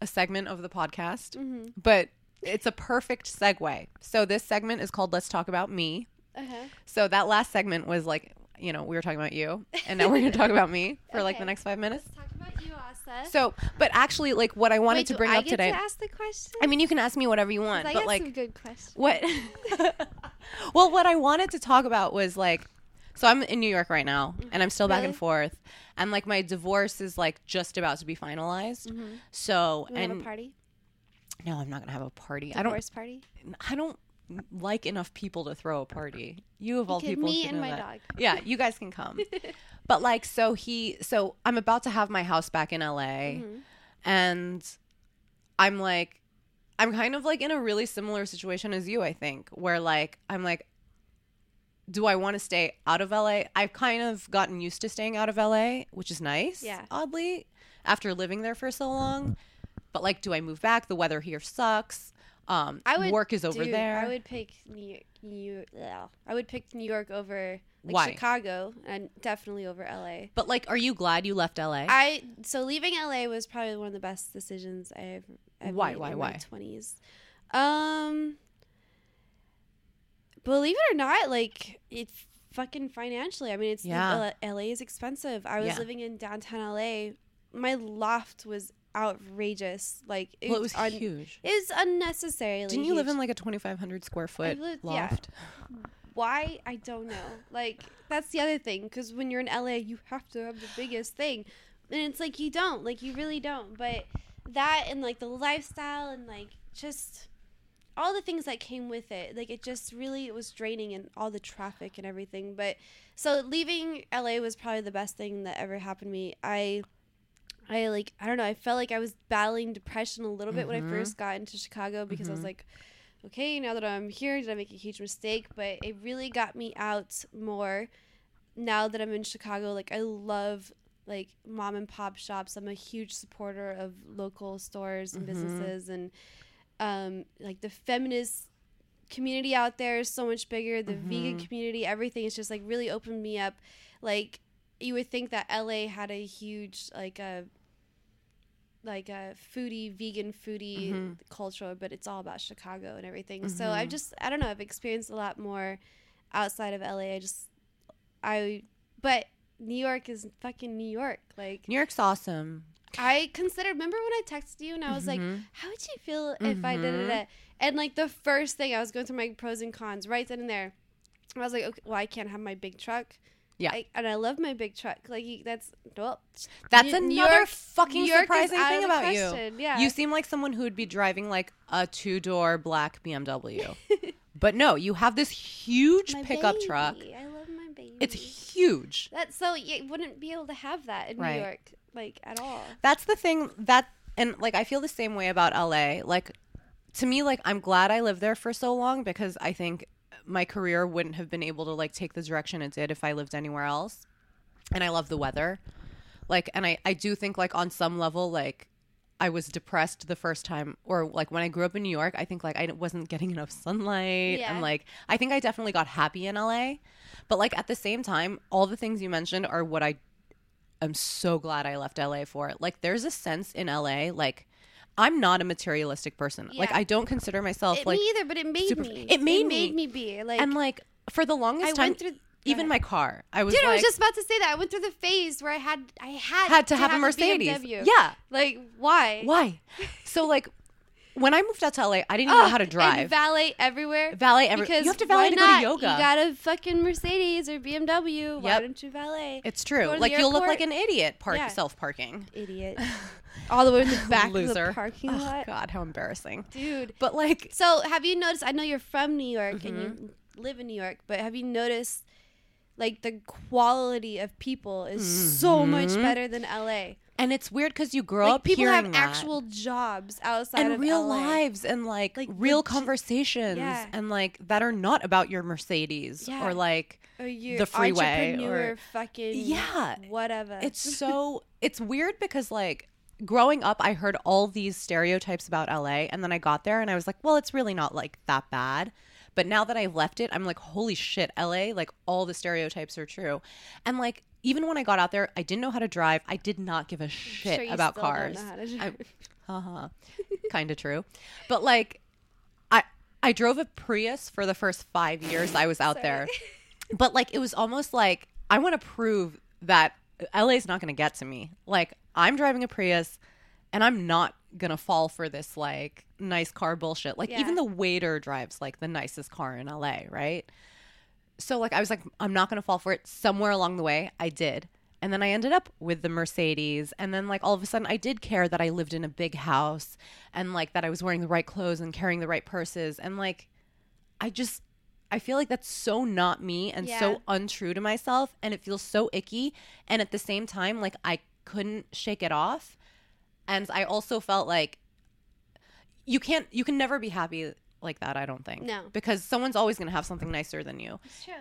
a segment of the podcast, Mm-hmm. but it's a perfect segue. So this segment is called "Let's Talk About Me." Uh-huh. So that last segment was like, you know, we were talking about you, and now we're going to talk about me for like the next five minutes. Let's talk about you, Asa. So, but actually, like what I wanted Wait, to bring I up get today. to ask the question? I mean, you can ask me whatever you want, but like some good question. what? well, what I wanted to talk about was like, so I'm in New York right now, and I'm still back and forth, and like my divorce is like just about to be finalized. So, You and a party? No, I'm not gonna have a party. I don't. Divorce party? I don't like enough people to throw a party. You of all people, me and my that. dog. Yeah, you guys can come. but like, so he, so I'm about to have my house back in LA, Mm-hmm. and I'm like, I'm kind of like in a really similar situation as you, I think, where like I'm like, do I want to stay out of LA? I've kind of gotten used to staying out of LA, which is nice. Yeah. Oddly, after living there for so long, but like, do I move back? The weather here sucks. Um, I would work is over there. I would pick New York. New, yeah. I would pick New York over like Why? Chicago and definitely over LA. But like, are you glad you left LA? I so leaving LA was probably one of the best decisions I've ever Why, made why, in why? my twenties. Um, believe it or not, like it fucking financially. I mean, it's Yeah. L- LA is expensive. I was Yeah. living in downtown LA. My loft was outrageous. Like well, it was un- huge. It was unnecessarily. Didn't you live in like a 2,500 square foot lived- yeah. loft? why i don't know like that's the other thing because when you're in la you have to have the biggest thing and it's like you don't like you really don't but that and like the lifestyle and like just all the things that came with it like it just really it was draining and all the traffic and everything but so leaving la was probably the best thing that ever happened to me i i like i don't know i felt like i was battling depression a little bit when i Mhm. first got into chicago because i was Mhm. like okay, now that I'm here, did I make a huge mistake? But it really got me out more now that I'm in Chicago. Like, I love like mom and pop shops. I'm a huge supporter of local stores and Mhm. businesses and um, like the feminist community out there is so much bigger. The vegan Mhm. community, everything is just like really opened me up. Like you would think that LA had a huge like a like a foodie, vegan foodie Mhm. culture, but it's all about Chicago and everything. So I've just I don't know, I've experienced a lot more outside of LA. I just I but New York is fucking New York. Like New York's awesome. I considered remember when I texted you and I was like, Mhm. How would you feel if I did Mhm. it? And like the first thing I was going through my pros and cons right then and there. I was like, okay, well, I can't have my big truck. Yeah. I, and I love my big truck. Like you- that's well, That's New- another York- fucking York surprising thing about you. Yeah. You seem like someone who would be driving like a two door black BMW. but no, you have this huge My pickup truck. I love my baby. It's huge. That's so you wouldn't be able to have that in Right. New York, like at all. That's the thing that and like I feel the same way about LA. Like to me like I'm glad I lived there for so long because I think my career wouldn't have been able to like take the direction it did if I lived anywhere else. And I love the weather. Like and I I do think like on some level like I was depressed the first time or like when I grew up in New York, I think like I wasn't getting enough sunlight Yeah. and like I think I definitely got happy in LA. But like at the same time, all the things you mentioned are what I I'm so glad I left LA for. Like there's a sense in LA like I'm not a materialistic person. Like I don't consider myself It, like me either, but it made super- me. it made made me. me be like. and like for the longest I time went through. even my car. I was Dude, like I was just about to say that. I went through the phase where I had, I had, had to, have, a Mercedes. BMW. Yeah. Like why? Why? so like when I moved out to LA, I didn't even know how to and drive. valet everywhere. valet every because you have to valet to go to yoga. You got a fucking Mercedes or BMW. Why Yep. don't you valet? it's true. go to the Like you'll look like an idiot park Yeah. self parking. Idiot. All the way to the back of Loser. the parking Oh, lot. God, how embarrassing. Dude. But like So have you noticed? I know you're from New York and Mm-hmm. you live in New York, but have you noticed like the quality of people is so much Mhm. better than LA? And it's weird because you grow Like up people hearing have that. actual jobs outside and of real LA. lives and like, Like, real conversations Yeah. and like that are not about your Mercedes Yeah. or like oh, Or you're the freeway or- fucking Yeah. whatever. it's so it's weird because like growing up I heard all these stereotypes about LA and then I got there and I was like, well, it's really not like that bad. But now that I've left it, I'm like, holy shit, LA, like all the stereotypes are true. And like even when I got out there, I didn't know how to drive. I did not give a shit sure about cars. know how to I- drive. Haha. kind of true. But like I I drove a Prius for the first 5 years I was out Sorry. there. But like it was almost like I want to prove that LA is not going to get to me. Like I'm driving a Prius and I'm not going to fall for this like nice car bullshit. Like Yeah. even the waiter drives like the nicest car in LA, right? So like I was like I'm not to fall for it. Somewhere along the way I did. And then I ended up with the Mercedes and then like all of a sudden I did care that I lived in a big house and like that I was wearing the right clothes and carrying the right purses and like I just I feel like that's so not me and Yeah. so untrue to myself and it feels so icky and at the same time like I couldn't shake it off and I also felt like you can't you can never be happy like that I don't think No. because someone's always going to have something nicer than you It's true.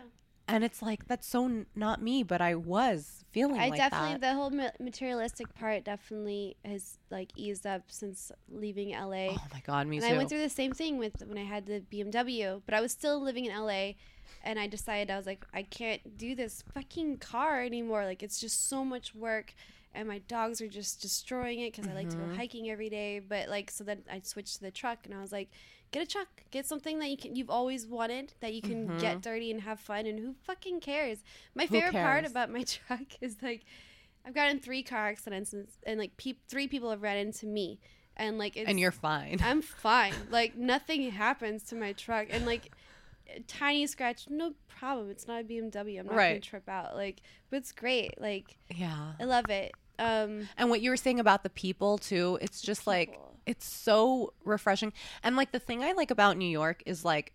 and it's like that's so n- not me but I was feeling I like definitely that the whole ma- materialistic part definitely has like eased up since leaving LA. oh my god me and too I went through the same thing with when I had the BMW, but I was still living in LA and I decided I was like I can't do this fucking car anymore. Like it's just so much work and my dogs are just destroying it cuz I like to Mm-hmm. go hiking every day, but like so then I switched to the truck and I was like get a truck, get something that you can you've always wanted that you can get dirty and have fun and who fucking cares? My Mm-hmm. Favorite part about my truck is like I've gotten 3 car accidents and, and like peop three people have ran into me. And like it's and you're fine I'm fine. Like nothing happens to my truck, and like tiny scratch, no problem. It's not a BMW. I'm not gonna trip out. Like, but it's great. Like yeah I love it. Um, And what you were saying about the people too, it's just like people. It's so refreshing. And like the thing I like about New York is like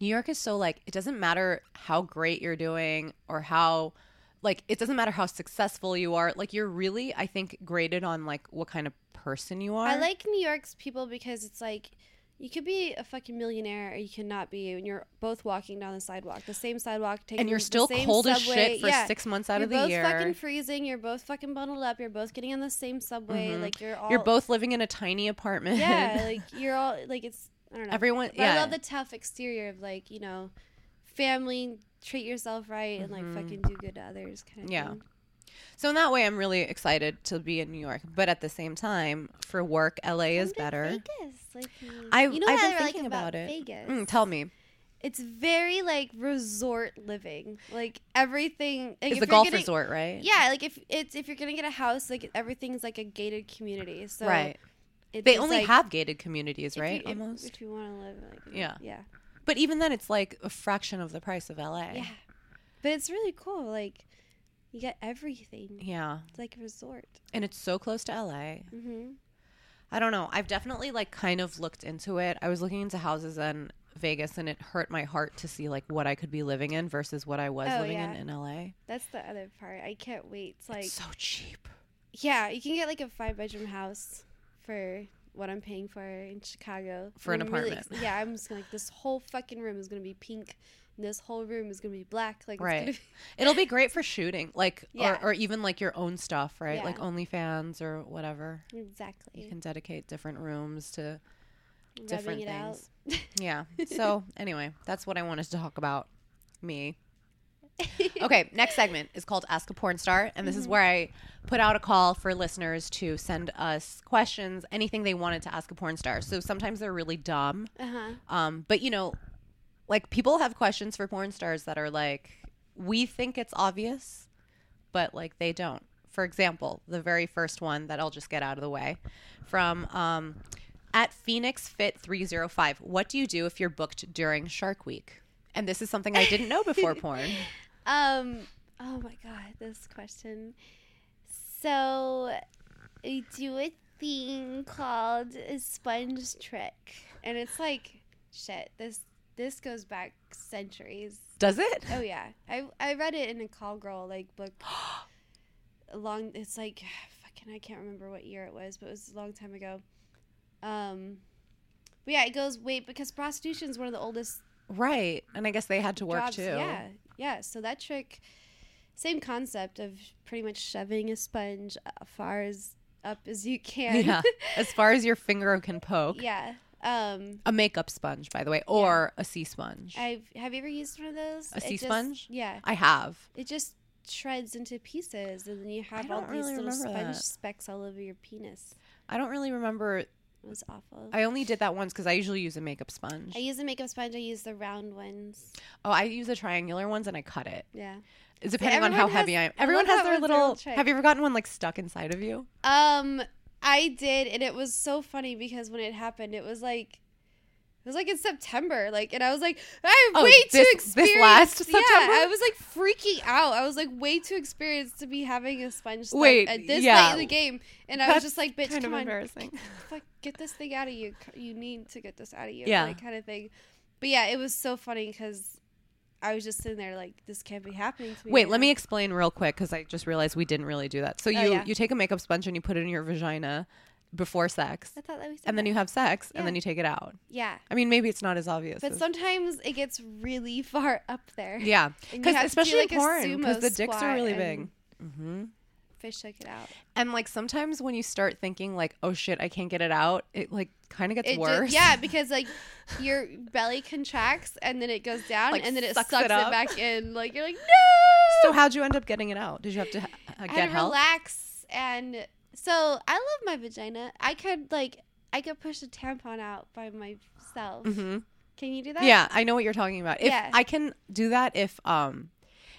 New York is so like it doesn't matter how great you're doing or how like it doesn't matter how successful you are. Like you're really I think graded on like what kind of person you are. I like New York's people because it's like you could be a fucking millionaire or you cannot be, and you're both walking down the sidewalk, the same sidewalk, taking and you're the still same cold as subway. shit for Yeah. 6 months out you're of the year. both fucking freezing. You're both fucking bundled up. You're both getting on the same subway. Mhm. Like you're all. you're both living in a tiny apartment. Yeah, like you're all like it's. I don't know. Everyone But yeah. I love the tough exterior of like, you know, family, treat yourself right and like fucking do good to others kind of Yeah. thing. So in that way, I'm really excited to be in New York. But at the same time, for work, LA is better. Vegas. Like, I've- you know I've been I like thinking about, about it. Vegas? Mm, tell me, It's very like resort living. Like everything. Like, it's you're golf resort, right? Yeah, like if it's if you're gonna get a house, like everything's like a gated community. So right. They only like, have gated communities, if you- right? if- Almost. If, you want to live like Yeah. yeah, but even then, it's like a fraction of the price of LA. yeah. But it's really cool. Like you get everything. Yeah. It's like a resort. And it's so close to LA. Mm-hmm. I don't know. I've definitely like kind of looked into it. I was looking into houses in Vegas and it hurt my heart to see like what I could be living in versus what I was Oh, living yeah. in in LA. That's the other part. I can't wait. It's like it's so cheap. yeah, you can get like a five bedroom house for what I'm paying for in Chicago For an I'm really apartment. ex- yeah, I'm just like this whole fucking room is gonna be pink. This whole room is gonna be black. Like Right. It's It'll be great for shooting, like Yeah. or, or even like your own stuff, right? Yeah. Like OnlyFans or whatever. exactly. You can dedicate different rooms to Rubbing different things. Yeah. So anyway, that's what I wanted to talk about. Me. Okay, next segment is called Ask a Porn Star, and this is where I put out a call for listeners to send us questions, anything they wanted to ask a porn star. So sometimes they're really dumb, Uh huh. um, but you know, like people have questions for porn stars that are like, we think it's obvious, but like they don't. For example, the very first one that I'll just get out of the way from um, at Phoenix Fit 305. What do you do if you're booked during Shark Week? And this is something I didn't know before porn. Um. Oh my god, this question. So, I do a thing called a sponge trick, and it's like shit. This this goes back centuries. Does it? Oh yeah, I I read it in a call girl like book. long. It's like fucking. I can't remember what year it was, but it was a long time ago. Um. But yeah, it goes wait because prostitution is one of the oldest Right. And I guess they had to work jobs. too. Yeah, yeah. So that trick, same concept of pretty much shoving a sponge as far as up as you can. Yeah. As far as your finger can poke. yeah. Um, A makeup sponge, by the way, or a sea sponge. I've have you ever used one of those? A sea just- sponge? Yeah. I have. It just shreds into pieces, and then you have all don't these little sponge that. specks all over your penis. I don't really remember. It was awful. I, only did that once because I usually use a makeup sponge. I use a makeup sponge. I use the round ones. oh, I use the triangular ones and I cut it. Yeah. It's depending on how has- heavy I am. Everyone has their little. Have you ever gotten one like stuck inside of you? Um, I did, and it was so funny because when it happened, it was like. It was like in September, like, and I was like, I'm Oh, way this- too this experienced. last Yeah, I was like freaking out. I was like way too experienced to be having a sponge Wait, at this yeah. late in the game, and I was just like, bitch, kind come of on, embarrassing. fuck, get this thing out of you. You need to get this out of you. Yeah. Like, kind of thing. But yeah, it was so funny because I was just sitting there like, this can't be happening to me. Wait, right let now. me explain real quick because I just realized we didn't really do that. So you Oh, yeah. you take a makeup sponge and you put it in your vagina before sex, I thought that we said and then that. you have sex, Yeah. and then you take it out. Yeah. I mean, maybe it's not as obvious. But as- sometimes it gets really far up there. yeah, because do, especially like, porn, because the dicks are really big. hmm Fish check it out. And like sometimes when you start thinking like, oh shit, I can't get it out, it like kind of gets It worse. yeah, because like your belly contracts and then it goes down Like, and then it sucks sucks, it it, back in. Like you're like no. So how'd you end up getting it out? Did you have to ha- uh, I get had to help? relax and so I love my vagina. I could like I could push a tampon out by myself. Mm-hmm. Can you do that? Yeah, I know what you're talking about. If Yeah. I can do that, if um,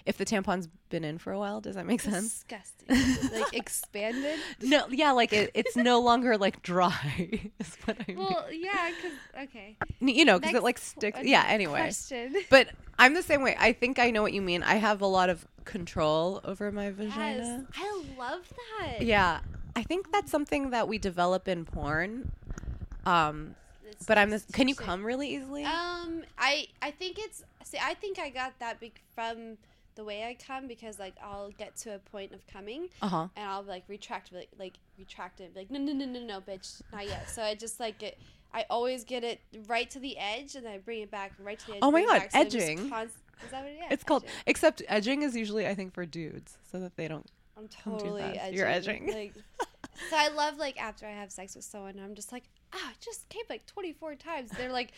if the tampon's been in for a while, does that make sense? Disgusting. like expanded. No, yeah, like it, it's no longer like dry. Is what I mean. Well, yeah, because okay. you know, because it like sticks. Yeah. Anyway, Question. but I'm the same way. I think I know what you mean. I have a lot of control over my Yes, vagina. I love that. Yeah, I think that's something that we develop in porn. Um, It's but I'm. This, can you come really easily? Um, I I think it's see. I think I got that big from the way I come because like I'll get to a point of coming Uh huh. and I'll like retract like like retract it like no no no no no bitch not yet. So I just like it. I always get it right to the edge and then I bring it back right to the edge. Oh my God, back, so edging. const- is that what it is? It's called. Except edging is usually, I think, for dudes, so that they don't. I'm totally fast. edging. You're edging. Like, so I love like after I have sex with someone, I'm just like, ah, I just came like 24 times. They're like,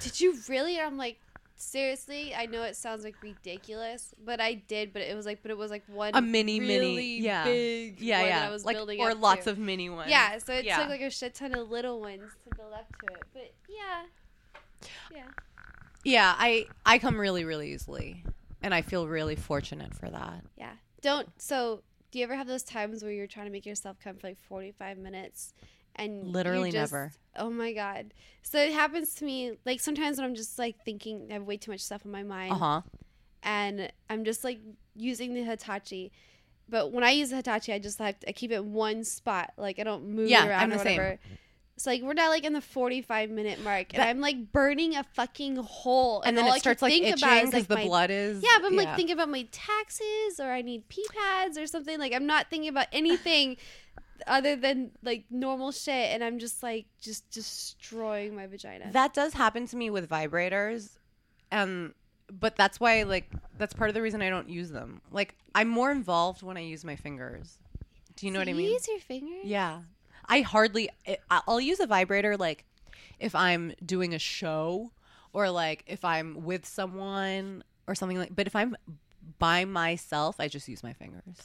did you really? And I'm like, seriously? I know it sounds like ridiculous, but I did. But it was like, but it was like one A mini, mini- yeah. big Yeah, one yeah. that I was like building or lots to. of mini ones. yeah. So it Yeah. took like a shit ton of little ones to build up to it. But yeah, yeah. Yeah, I I come really really easily, and I feel really fortunate for that. Yeah. Don't so do you ever have those times where you're trying to make yourself come for like 45 minutes and Literally just- never. Oh my god. So it happens to me like sometimes when I'm just like thinking I have way too much stuff in my mind Uh huh. and I'm just like using the Hitachi. But when I use the Hitachi, I just like I keep it in one spot. Like I don't move Yeah, it around I'm or the same. whatever. It's like we're now like in the 45 minute mark, and That- I'm like burning a fucking hole, And then all it starts like itching because like, the my blood is. yeah, but I'm like thinking about my taxes or I need pee pads or something. Like I'm not thinking about anything other than like normal shit and I'm just like just destroying my vagina. That does happen to me with vibrators, um, but that's why like that's part of the reason I don't use them. Like I'm more involved when I use my fingers. Do you know So what I you mean? Use your fingers? Yeah. I hardly I'll use a vibrator like if I'm doing a show or like if I'm with someone or something like but if I'm by myself, I just use my fingers.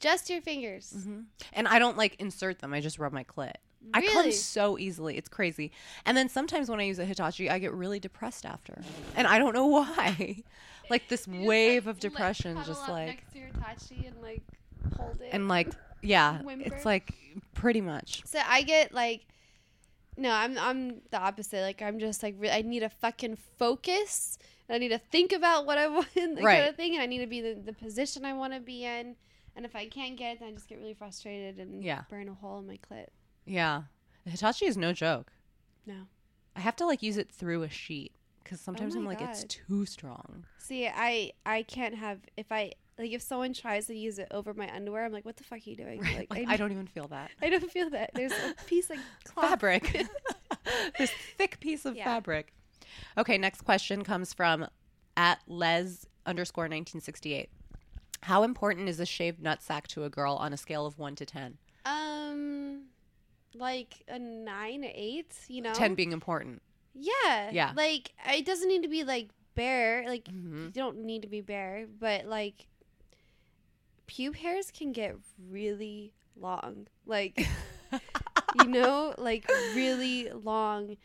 Just your fingers. Mm-hmm. And I don't like insert them. I just rub my clit. I come so easily. It's crazy. And then sometimes when I use a Hitachi, I get really depressed after. And I don't know why. like this wave of depression just like next to your Hitachi and like hold it. and like yeah, Whimper. it's like pretty much. so I get like no, I'm I'm the opposite. Like I'm just like re- I need a fucking focus. And I need to think about what I want, that Right. kind of thing, and I need to be the, the position I want to be in. And if I can't get it, then I just get really frustrated and Yeah. burn a hole in my clit. Yeah. Hitachi is no joke. No. I have to like use it through a sheet because sometimes oh my I'm like it's too strong. See, I I can't have if I like if someone tries to use it over my underwear, I'm like, what the fuck are you doing? Like, Like, I don't even feel that. I don't feel that. There's a piece of cloth. fabric. this thick piece of Yeah. fabric. Okay, next question comes from at les underscore 1968. How important is a shaved nutsack to a girl on a scale of 1 to 10? Um, like a nine eight. You know, 10 being important. Yeah, Yeah. Like it doesn't need to be like bare. Like hmm you don't need to be bare, but like pube hairs can get really long. Like you know, like really long.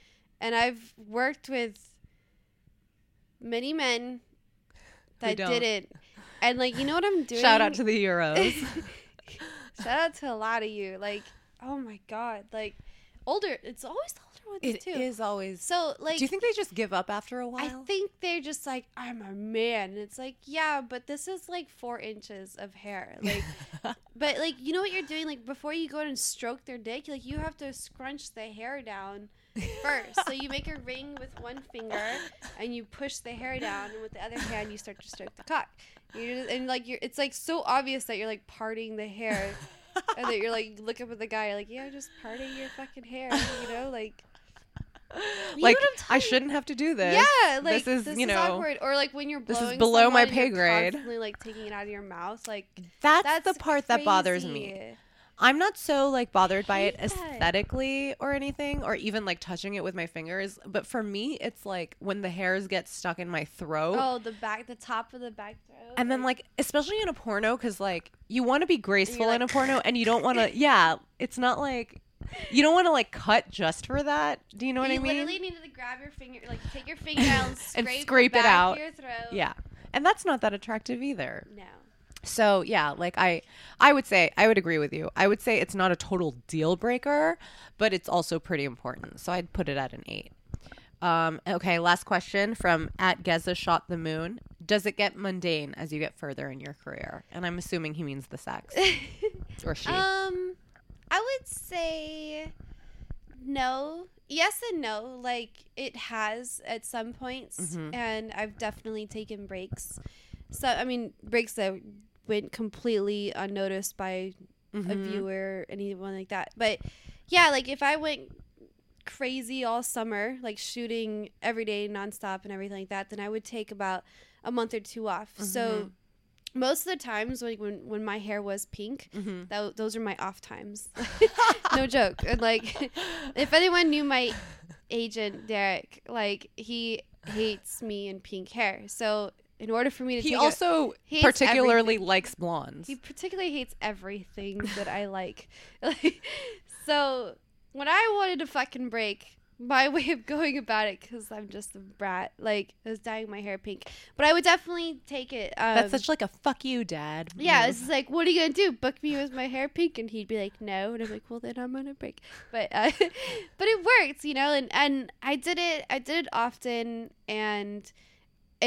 And I've worked with many men that didn't. And like, you know what I'm doing? Shout out to the Euros. Shout out to a lot of you. Like, oh my god, like older. It's always the older ones it too. is always. So like, Do you think they just give up after a while? I think they're just like, I'm a man. And it's like, yeah, but this is like four inches of hair. Like, but like, you know what you're doing? Like, before you go and stroke their dick, like, you have to scrunch the hair down first. so you make a ring with one finger and you push the hair down, and with the other hand, you start to stroke the cock. You're just, and like, you're, it's like so obvious that you're like parting the hair. and that you're like, look up at the guy, you're like, yeah, just parting your fucking hair, you know, like, You like I shouldn't have to do this. yeah, like this is, you know, awkward. Or like when you're this is below my pay grade. Constantly like taking it out of your mouth, like That's, that's the part that bothers me. I'm not so like bothered by it that. aesthetically or anything, or even like touching it with my fingers. But for me, it's like when the hairs get stuck in my throat. Oh, the back, the top of the back throat, And then, like, especially in a porno, because, like, you want to be graceful in a porno and you don't want to, yeah, it's not like, you don't want to, like, cut just for that. Do you know what you I mean? You literally needed to grab your finger, like take your finger and And scrape, scrape the it out. Your throat. Yeah. And that's not that attractive either. No. So, yeah, like, I, I would say, I would agree with you. I would say it's not a total deal breaker, but it's also pretty important. So I'd put it at an eight. Um, okay, last question from at Geza Shot the Moon. Does it get mundane as you get further in your career? And I'm assuming he means the sex or she. Um, I would say no. Yes and no. Like it has at some points, Mhm. and I've definitely taken breaks. So I mean, breaks that went completely unnoticed by a Mhm. viewer, anyone like that. But yeah, like if I went crazy all summer, like shooting every day nonstop and everything like that, then I would take about a month or two off. So most of the times when when, when my hair was pink, Mhm. tho- those are my off times. no joke. And like, if anyone knew my agent Derek, like he hates me in pink hair. So in order for me to He a- also he particularly everything. likes blondes. he particularly hates everything that I like. Like, so when I wanted to fucking break, my way of going about it, because I'm just a brat, like, I was dyeing my hair pink. But I would definitely take it. Um, That's such like a fuck you, dad. yeah, it's like, what are you gonna do? Book me with my hair pink? And he'd be like, no. And I'm like, well, then I'm gonna break. But uh, but it worked you know. And and I did it. I did it often, and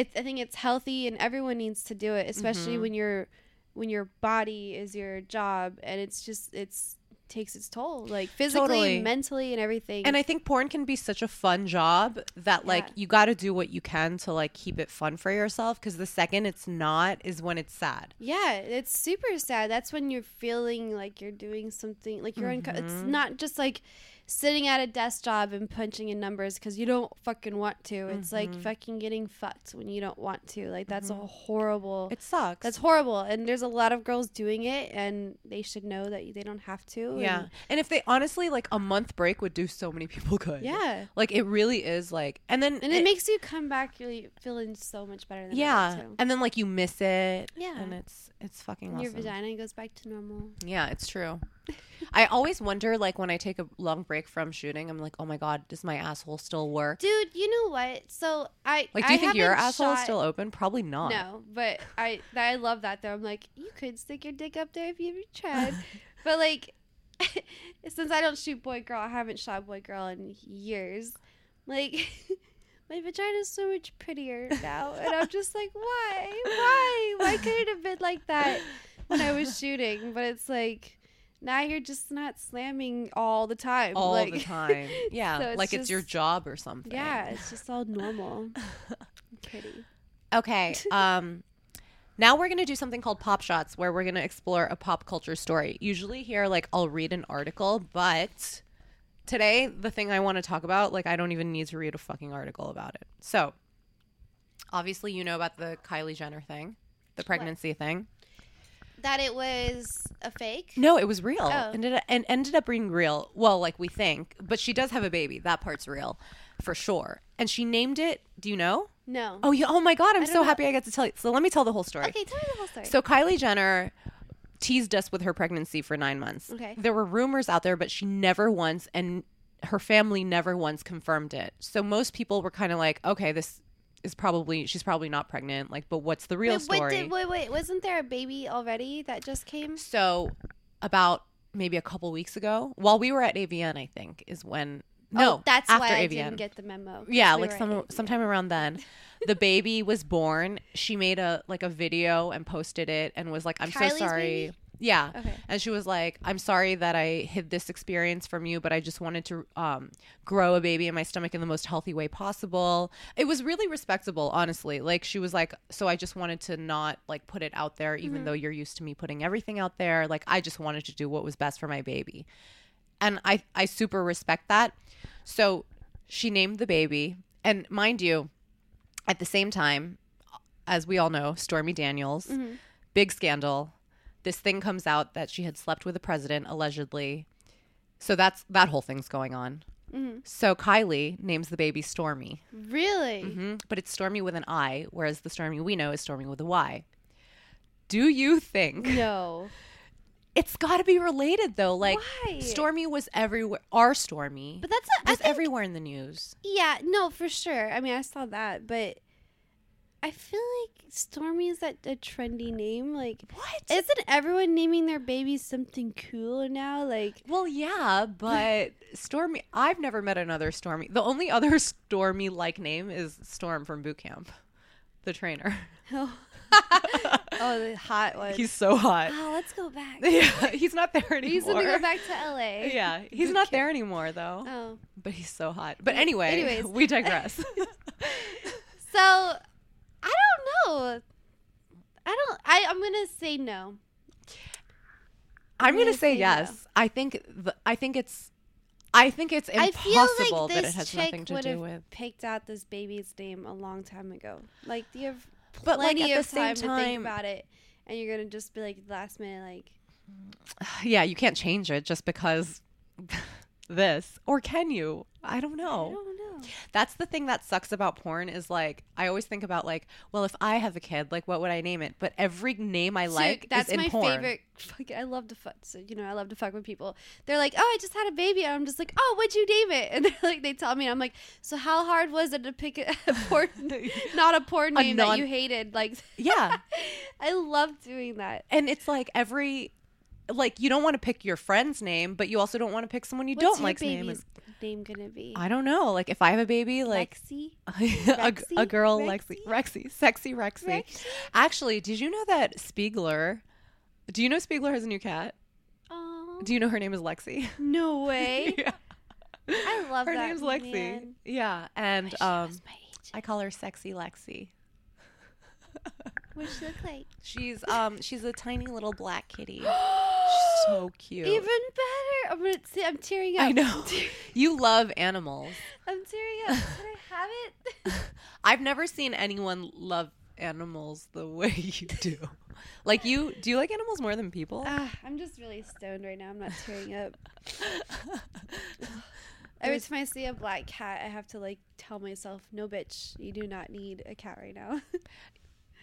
it's. I think it's healthy, and everyone needs to do it, especially Mhm. when your when your body is your job, and it's just it's takes its toll, like physically, Totally. mentally, and everything. And I think porn can be such a fun job that like Yeah. you got to do what you can to like keep it fun for yourself because the second it's not is when it's sad. Yeah, it's super sad. That's when you're feeling like you're doing something like you're unco- it's Mhm. not just like sitting at a desk job and punching in numbers because you don't fucking want to. It's like Mhm. fucking getting fucked when you don't want to. Like that's a horrible. It sucks. that's horrible. And there's a lot of girls doing it, and they should know that they don't have to. yeah. and- And if they honestly like a month break would do so many people good. yeah. Like it really is like and then And it, makes you come back really feeling so much better than yeah. And then like you miss it. Yeah. And it's it's fucking And your vagina goes back to normal. Yeah, it's true. I always wonder, like, when I take a long break from shooting, I'm like, oh my god, does my asshole still work? Dude, you know what? So I Like, do you I think your asshole is still open? Probably not. No, but I I love that though. I'm like, you could stick your dick up there if you ever tried. but like since I don't shoot boy girl, I haven't shot boy girl in years. Like my vagina is so much prettier now. And I'm just like, why? Why? Why could it have been like that when I was shooting? But it's like now you're just not slamming all the time. all like, the time. Yeah, so it's like it's your job or something. Yeah, it's just all normal. Kitty. Okay. Um, now we're gonna do something called pop shots, where we're gonna explore a pop culture story. Usually here, like I'll read an article, but today the thing I want to talk about, like I don't even need to read a fucking article about it. So, obviously, you know about the Kylie Jenner thing, the pregnancy thing. That it was a fake? No, it was real. Oh. Ended up, and ended up being real. Well, like we think, but she does have a baby. That part's real, for sure. And she named it. Do you know? No. Oh yeah. Oh my god, I'm so know. happy I get to tell you. So let me tell the whole story. Okay, tell me the whole story. So Kylie Jenner teased us with her pregnancy for nine months. Okay. There were rumors out there, but she never once, and her family never once confirmed it. So most people were kind of like, okay, this is probably, she's probably not pregnant. Like, but what's the real wait, story? Wait, did, wait, wait, wasn't there a baby already that just came? So about maybe a couple weeks ago, while we were at AVN, I think is when no, oh, that's after why I AVN. didn't get the memo. yeah, we like some sometime around then. The baby was born. She made a like a video and posted it and was like, "I'm so sorry." baby? Yeah. Okay. And she was like, "I'm sorry that I hid this experience from you, but I just wanted to um, grow a baby in my stomach in the most healthy way possible." It was really respectable, honestly. Like she was like, "So I just wanted to not like put it out there, even though you're used to me putting everything out there. Like I just wanted to do what was best for my baby." And I I super respect that. So she named the baby, and mind you, at the same time, as we all know, Stormy Daniels, Mm-hmm. big scandal. This thing comes out that she had slept with the president allegedly. So that's that whole thing's going on. Mm-hmm. So Kylie names the baby Stormi, Really? hmm but it's Stormi with an I, whereas the Stormy we know is Stormy with a Y. Do you think No. it's got to be related though? Like Why? Stormy was everywhere. Our Stormy But that's a, was think, everywhere in the news. Yeah, no, for sure. I mean, I saw that, but I feel like Stormy is that a trendy name. Like, What? isn't everyone naming their babies something cool now? Like, Well, yeah, but Stormy. I've never met another Stormy. The only other Stormy like name is Storm from Boot Camp, the trainer. oh, oh the hot one. He's so hot. oh, let's go back. Yeah, he's not there anymore. He's gonna go back to LA. Yeah, he's not there anymore though. Oh, But he's so hot. But anyway, Anyways. we digress. so I don't know. I don't. I I'm gonna say no. I'm gonna gonna say say yes. I think. The, I think it's. I think it's impossible like that it has nothing to do with. picked out this baby's name a long time ago. Like you have But like plenty at the of same time, to think about it, and you're gonna just be like last minute, like yeah, you can't change it just because this, or can you? I don't know. I don't know. That's the thing that sucks about porn is like I always think about like, well, if I have a kid, like what would I name it? But every name I So like that's is in my porn. favorite. Fuck, I love to fuck. So, you know, I love to fuck with people. They're like, "Oh, I just had a baby," and I'm just like, "Oh, what'd you name it?" And they're like, they tell me, I'm like, "So how hard was it to pick a, a porn, not a porn A name non- that you hated?" Like, Yeah. I love doing that. And it's like every like you don't want to pick your friend's name, but you also don't want to pick someone you What's don't like's name. Name gonna be? I don't know. Like if I have a baby, like Lexi. a, a girl Rexy? Lexi, Rexy, sexy Rexy. Rexy? Actually, did you know that Spiegler? Do you know Spiegler has a new cat? Oh, Do you know her name is Lexi? no way. yeah. I love her that. name's Lexi. man. Yeah, and she um, was my age. I call her Sexy Lexi. What she look like? She's um she's a tiny little black kitty. So cute. Even better. I'm gonna see. I'm tearing up. I know. You love animals. I'm tearing up. Can I have it? I've never seen anyone love animals the way you do. Like you, do you like animals more than people? Ah, I'm just really stoned right now. I'm not tearing up. Every time I see a black cat, I have to like tell myself, "No, bitch, you do not need a cat right now."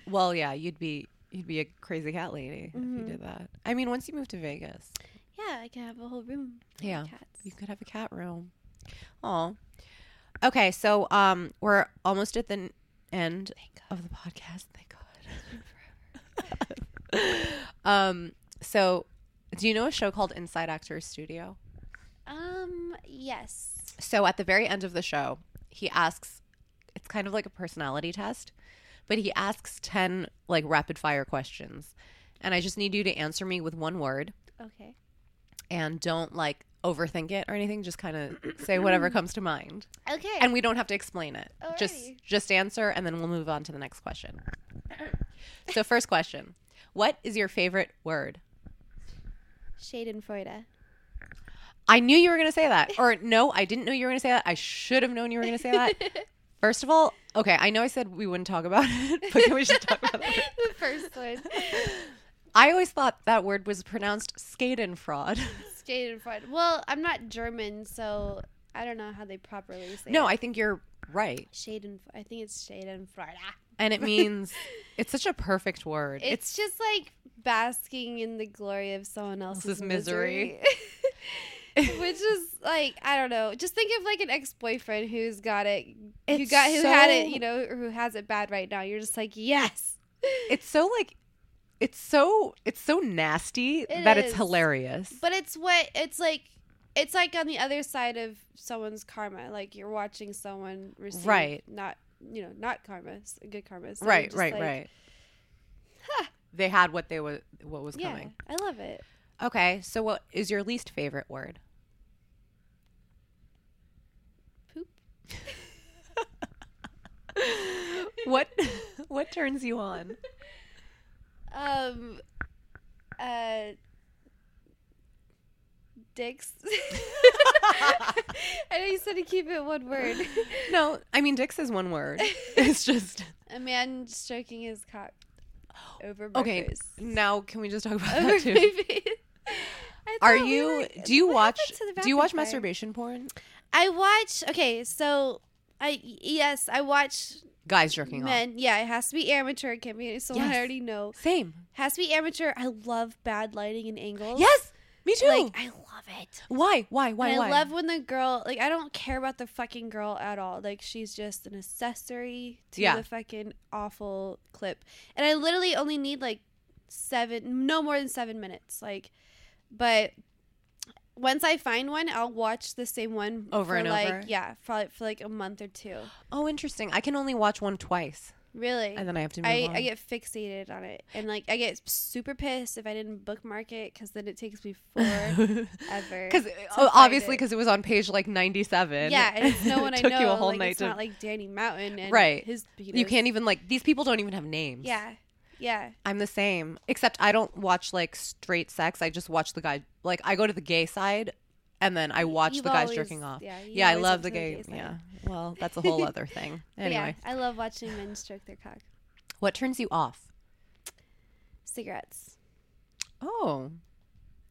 well, yeah, you'd be you'd be a crazy cat lady if you did that. I mean, once you move to Vegas, yeah, I can have a whole room. Yeah. cats. you could have a cat room. Oh, okay. So um, we're almost at the n- end of the podcast. Thank God. um. So, do you know a show called Inside Actors Studio? Um. Yes. So at the very end of the show, he asks it's kind of like a personality test, but he asks 10 like rapid fire questions. And I just need you to answer me with one word Okay. and don't like overthink it or anything, just kind of say whatever comes to mind. Okay. And we don't have to explain it. Just Alrighty. just answer and then we'll move on to the next question. so first question. What is your favorite word? Schadenfreude. I knew you were going to say that. Or no, I didn't know you were going to say that. I should have known you were going to say that. First of all, okay, I know I said we wouldn't talk about it, but can we just talk about it. the first one. I always thought that word was pronounced Schadenfreude. Schadenfreude. Well, I'm not German, so I don't know how they properly say it. No, it. I think you're right. Schaden. I think it's Schadenfreude. and it means it's such a perfect word. It's, just like basking in the glory of someone else's Else's misery. misery. Which is like I don't know. Just think of like an ex boyfriend who's got it, who got who had it, you know, who has it bad right now. You're just like yes. it's so like it's so it's so nasty It that it's hilarious. But it's what it's like. It's like on the other side of someone's karma. Like you're watching someone receive Right. not you know not karma, good karma. So right, right, like, right. Huh. They had what they were what was Yeah, coming. I love it. Okay, so what is your least favorite word? what what turns you on? Um. Uh. Dicks. I know you said to keep it one word. No, I mean dicks is one word. It's just A man stroking his cock over okay. breakfast. Now can we just talk about Over that too? my face. Are you? were- do you watch? happened to the Do you watch masturbation porn? I watch. Okay, so I yes, I watch Guys jerking off. men. Yeah, it has to be amateur. It can't be someone Yes. I already know. Same. Has to be amateur. I love bad lighting and angles. Yes, me too. Like I love it. why? Why? Why? and why? I love when the girl like I don't care about the fucking girl at all. Like she's just an accessory to Yeah. the fucking awful clip. And I literally only need like seven no more than seven minutes. Like but once I find one, I'll watch the same one Over for and like over? yeah, for like, for like a month or two. Oh, interesting. I can only watch one twice, Really. and then I have to move I, on. I get fixated on it and like I get super pissed if I didn't bookmark it because then it takes me forever. because to oh, obviously because it was on page like 97 Yeah, and it's no one it I took know. you a whole like, night it's to not like Danny Mountain and Right. his. you can't even like these people don't even have names Yeah, yeah. i'm the same except i don't watch like straight sex i just watch the guy like i go to the gay side and then i watch You've the guys always- jerking off Yeah, yeah i love the gay side. yeah well that's a whole other thing anyway yeah, I love watching men stroke their cock. what turns you off Cigarettes. oh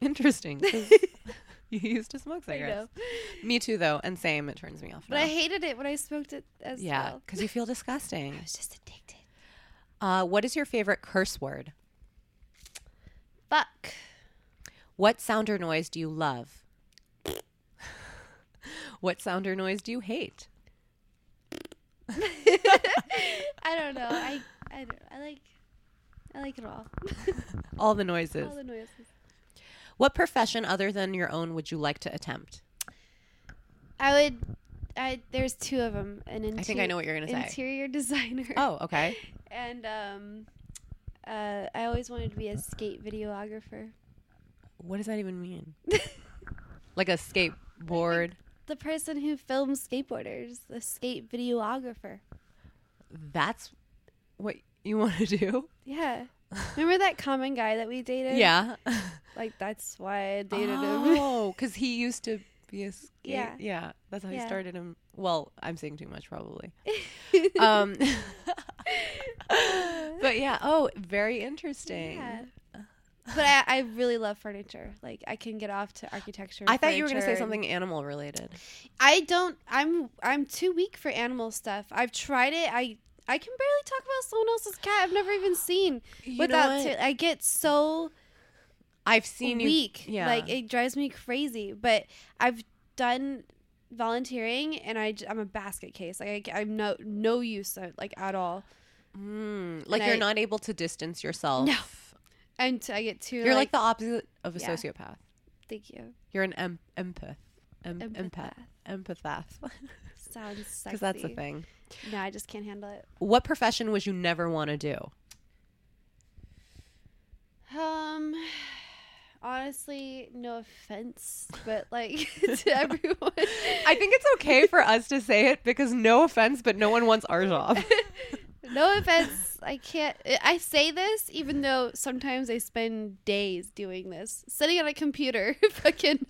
Interesting. you used to smoke cigarettes me too though and same it turns me off but now. I hated it when I smoked it as yeah well. because you feel disgusting I was just addicted. Uh, what is your favorite curse word Fuck. What sound or noise do you love? what sound or noise do you hate? I don't know. I I don't. I like. I like it all. All the noises. all the noises. What profession other than your own would you like to attempt? I would. I there's two of them. An inter- I think I know what you're going to say. interior designer. Oh, okay. And um, uh, I always wanted to be a skate videographer. What does that even mean? like a skateboard? The person who films skateboarders, the skate videographer. That's what you want to do? Yeah. Remember that common guy that we dated? Yeah. Like that's why I dated him. oh, because he used to skate. Yeah. Yeah. That's how he started him. Well, I'm saying too much probably. um but yeah oh very interesting Yeah. But I, I really love furniture. Like I can get off to architecture. i thought you were going to say something animal related I don't. I'm I'm too weak for animal stuff. I've tried it. I I can barely talk about someone else's cat I've never even seen You without. t- I get so i've seen you weak. yeah Like it drives me crazy. But I've done volunteering and I'm a basket case. Like I, am no no use like at all. Mm, like And you're I- not able to distance yourself No. And I get too. you're like, the opposite of a Yeah. sociopath Thank you. you're an em- empath em- empath Empath. empath Sounds sexy. because that's the thing No, I just can't handle it. what profession would you never want to do Um, honestly, no offense, but like to everyone, i think it's okay for us to say it because no offense but no one wants our job no offense. I can't. I say this even though sometimes I spend days doing this, sitting at a computer. Fucking,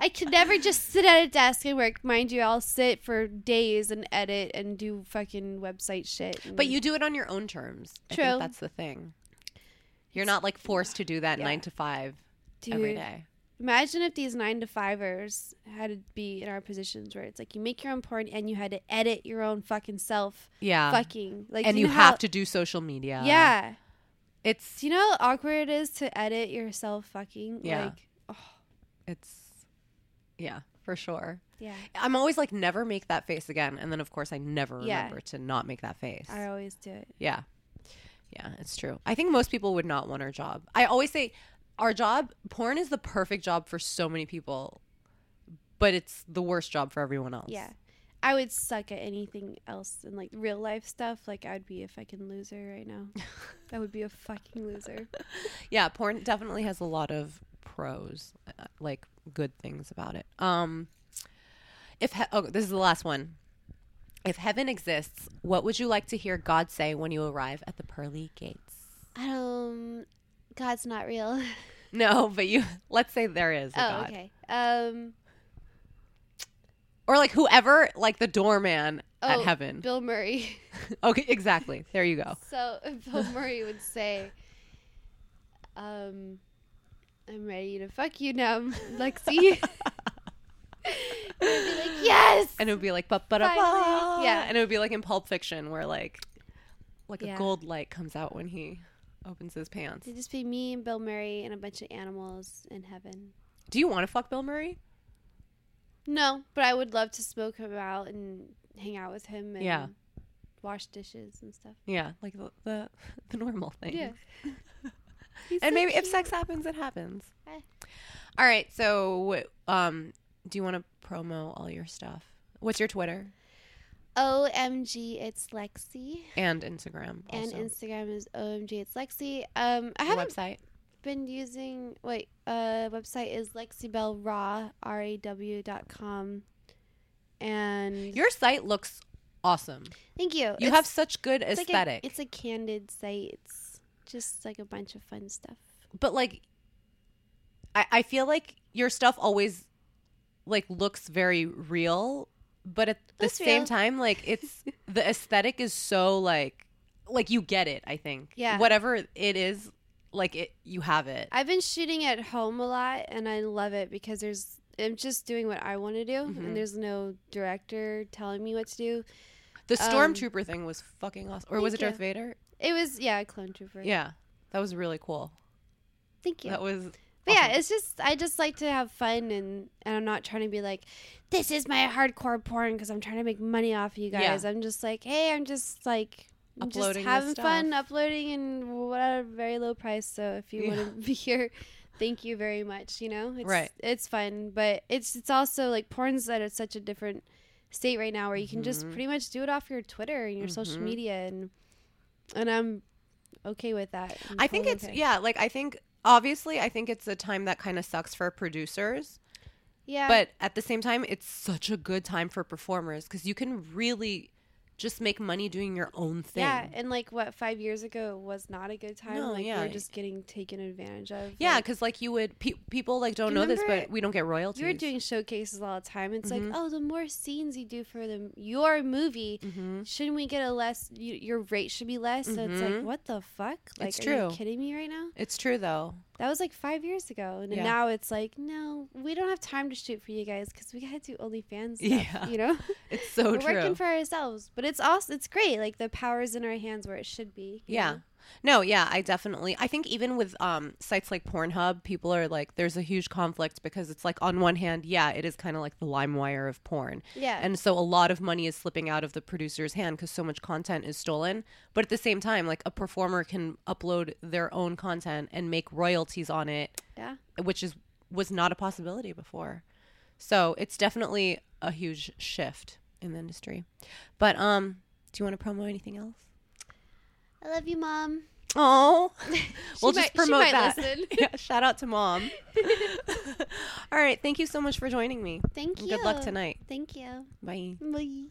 I can never just sit at a desk and work. Mind you, I'll sit for days and edit and do fucking website shit. But you do it on your own terms. I True. think that's the thing. You're not like forced to do that Yeah. nine to five dude, every day. imagine if these nine to fivers had to be in our positions where it's like you make your own porn and you had to edit your own fucking self Yeah. fucking like and you know have how- to do social media. yeah It's do you know how awkward it is to edit yourself fucking Yeah. like oh it's yeah, for sure. yeah I'm always like never make that face again and then of course I never Yeah. remember to not make that face. i always do it Yeah. Yeah, it's true. I think most people would not want our job. I always say our job, porn is the perfect job for so many people, but it's the worst job for everyone else. yeah i would suck at anything else in like real life stuff like i'd be a fucking loser right now i would be a fucking loser Yeah, porn definitely has a lot of pros, uh, like good things about it. Um if he- oh, this is the last one. If heaven exists, what would you like to hear God say when you arrive at the pearly gates? don't god's not real No, but you let's say there is a oh God. okay um Or like whoever, like the doorman at Oh, heaven. bill murray Okay, exactly. There you go. So Bill Murray would say, um, I'm ready to fuck you now, Lexi. and I'd be like, yes! And it would be like, ba da yeah. And it would be like in Pulp Fiction where like, like Yeah. a gold light comes out when he opens his pants. It'd just be me and Bill Murray and a bunch of animals in heaven. Do you want to fuck Bill Murray? No, but I would love to smoke him out and hang out with him and Yeah. wash dishes and stuff. Yeah, like the the, the normal thing. Yeah. And maybe if sex happens, it happens. Eh. All right. So, um, do you want to promo all your stuff? What's your Twitter OMG, it's Lexi. and Instagram? And Instagram is OMG, it's Lexi. Um, I haven't website. been using wait uh website is lexibelleraw r-a-w dot com and Your site looks awesome. thank you You It's- have such good it's aesthetic. like a, it's a candid site it's just like a bunch of fun stuff but like I, I feel like your stuff always like looks very real but at the Looks same real. time like it's the aesthetic is so like like you get it i think. Yeah. whatever it is like it you have it. I've been shooting at home a lot and i love it because there's i'm just doing what i want to do Mhm. and there's no director telling me what to do. The um, stormtrooper thing was fucking awesome or was it thank darth vader? It was yeah clone trooper. Yeah that was really cool. Thank you. That was But yeah, it's just I just like to have fun and and I'm not trying to be like, this is my hardcore porn because I'm trying to make money off of you Yeah. guys. I'm just like, hey, I'm just like I'm just having fun uploading and what a very low price. So if you Yeah. want to be here, thank you very much. You know, it's, Right. It's fun, but it's it's also like porn's at a, such a different state right now where you can just Mhm. pretty much do it off your Twitter and your social Mhm. media and and I'm okay with that. I'm i think it's okay. yeah like i think obviously i think it's a time that kind of sucks for producers. Yeah, but at the same time it's such a good time for performers because you can really just make money doing your own thing Yeah, and like what five years ago was not a good time. No, like yeah. we were just getting taken advantage of. yeah because like you would pe- people like don't know this but we don't get royalties you were doing showcases all the time. It's Mhm. like, oh, the more scenes you do for the your movie, hmm shouldn't we get a less? You, your rate should be less. So it's like, Mhm. what the fuck? Like, It's are true. you kidding me right now? it's true though That was like five years ago, and Yeah. now it's like, no, we don't have time to shoot for you guys because we gotta do OnlyFans stuff. Yeah. You know, it's so we're true working for ourselves, but it's also it's great. Like the power's in our hands where it should be. yeah know? No yeah i definitely i think even with um sites like pornhub people are like there's a huge conflict because it's like on one hand yeah it is kind of like the LimeWire of porn. Yeah, and so a lot of money is slipping out of the producer's hand because so much content is stolen. But at the same time like a performer can upload their own content and make royalties on it yeah. which is was not a possibility before. So it's definitely a huge shift in the industry. But um do you want to promo anything else I love you, mom. oh we'll She just might- she promote might that yeah, shout out to mom all right thank you so much for joining me Thank you. good luck tonight Thank you. bye Bye.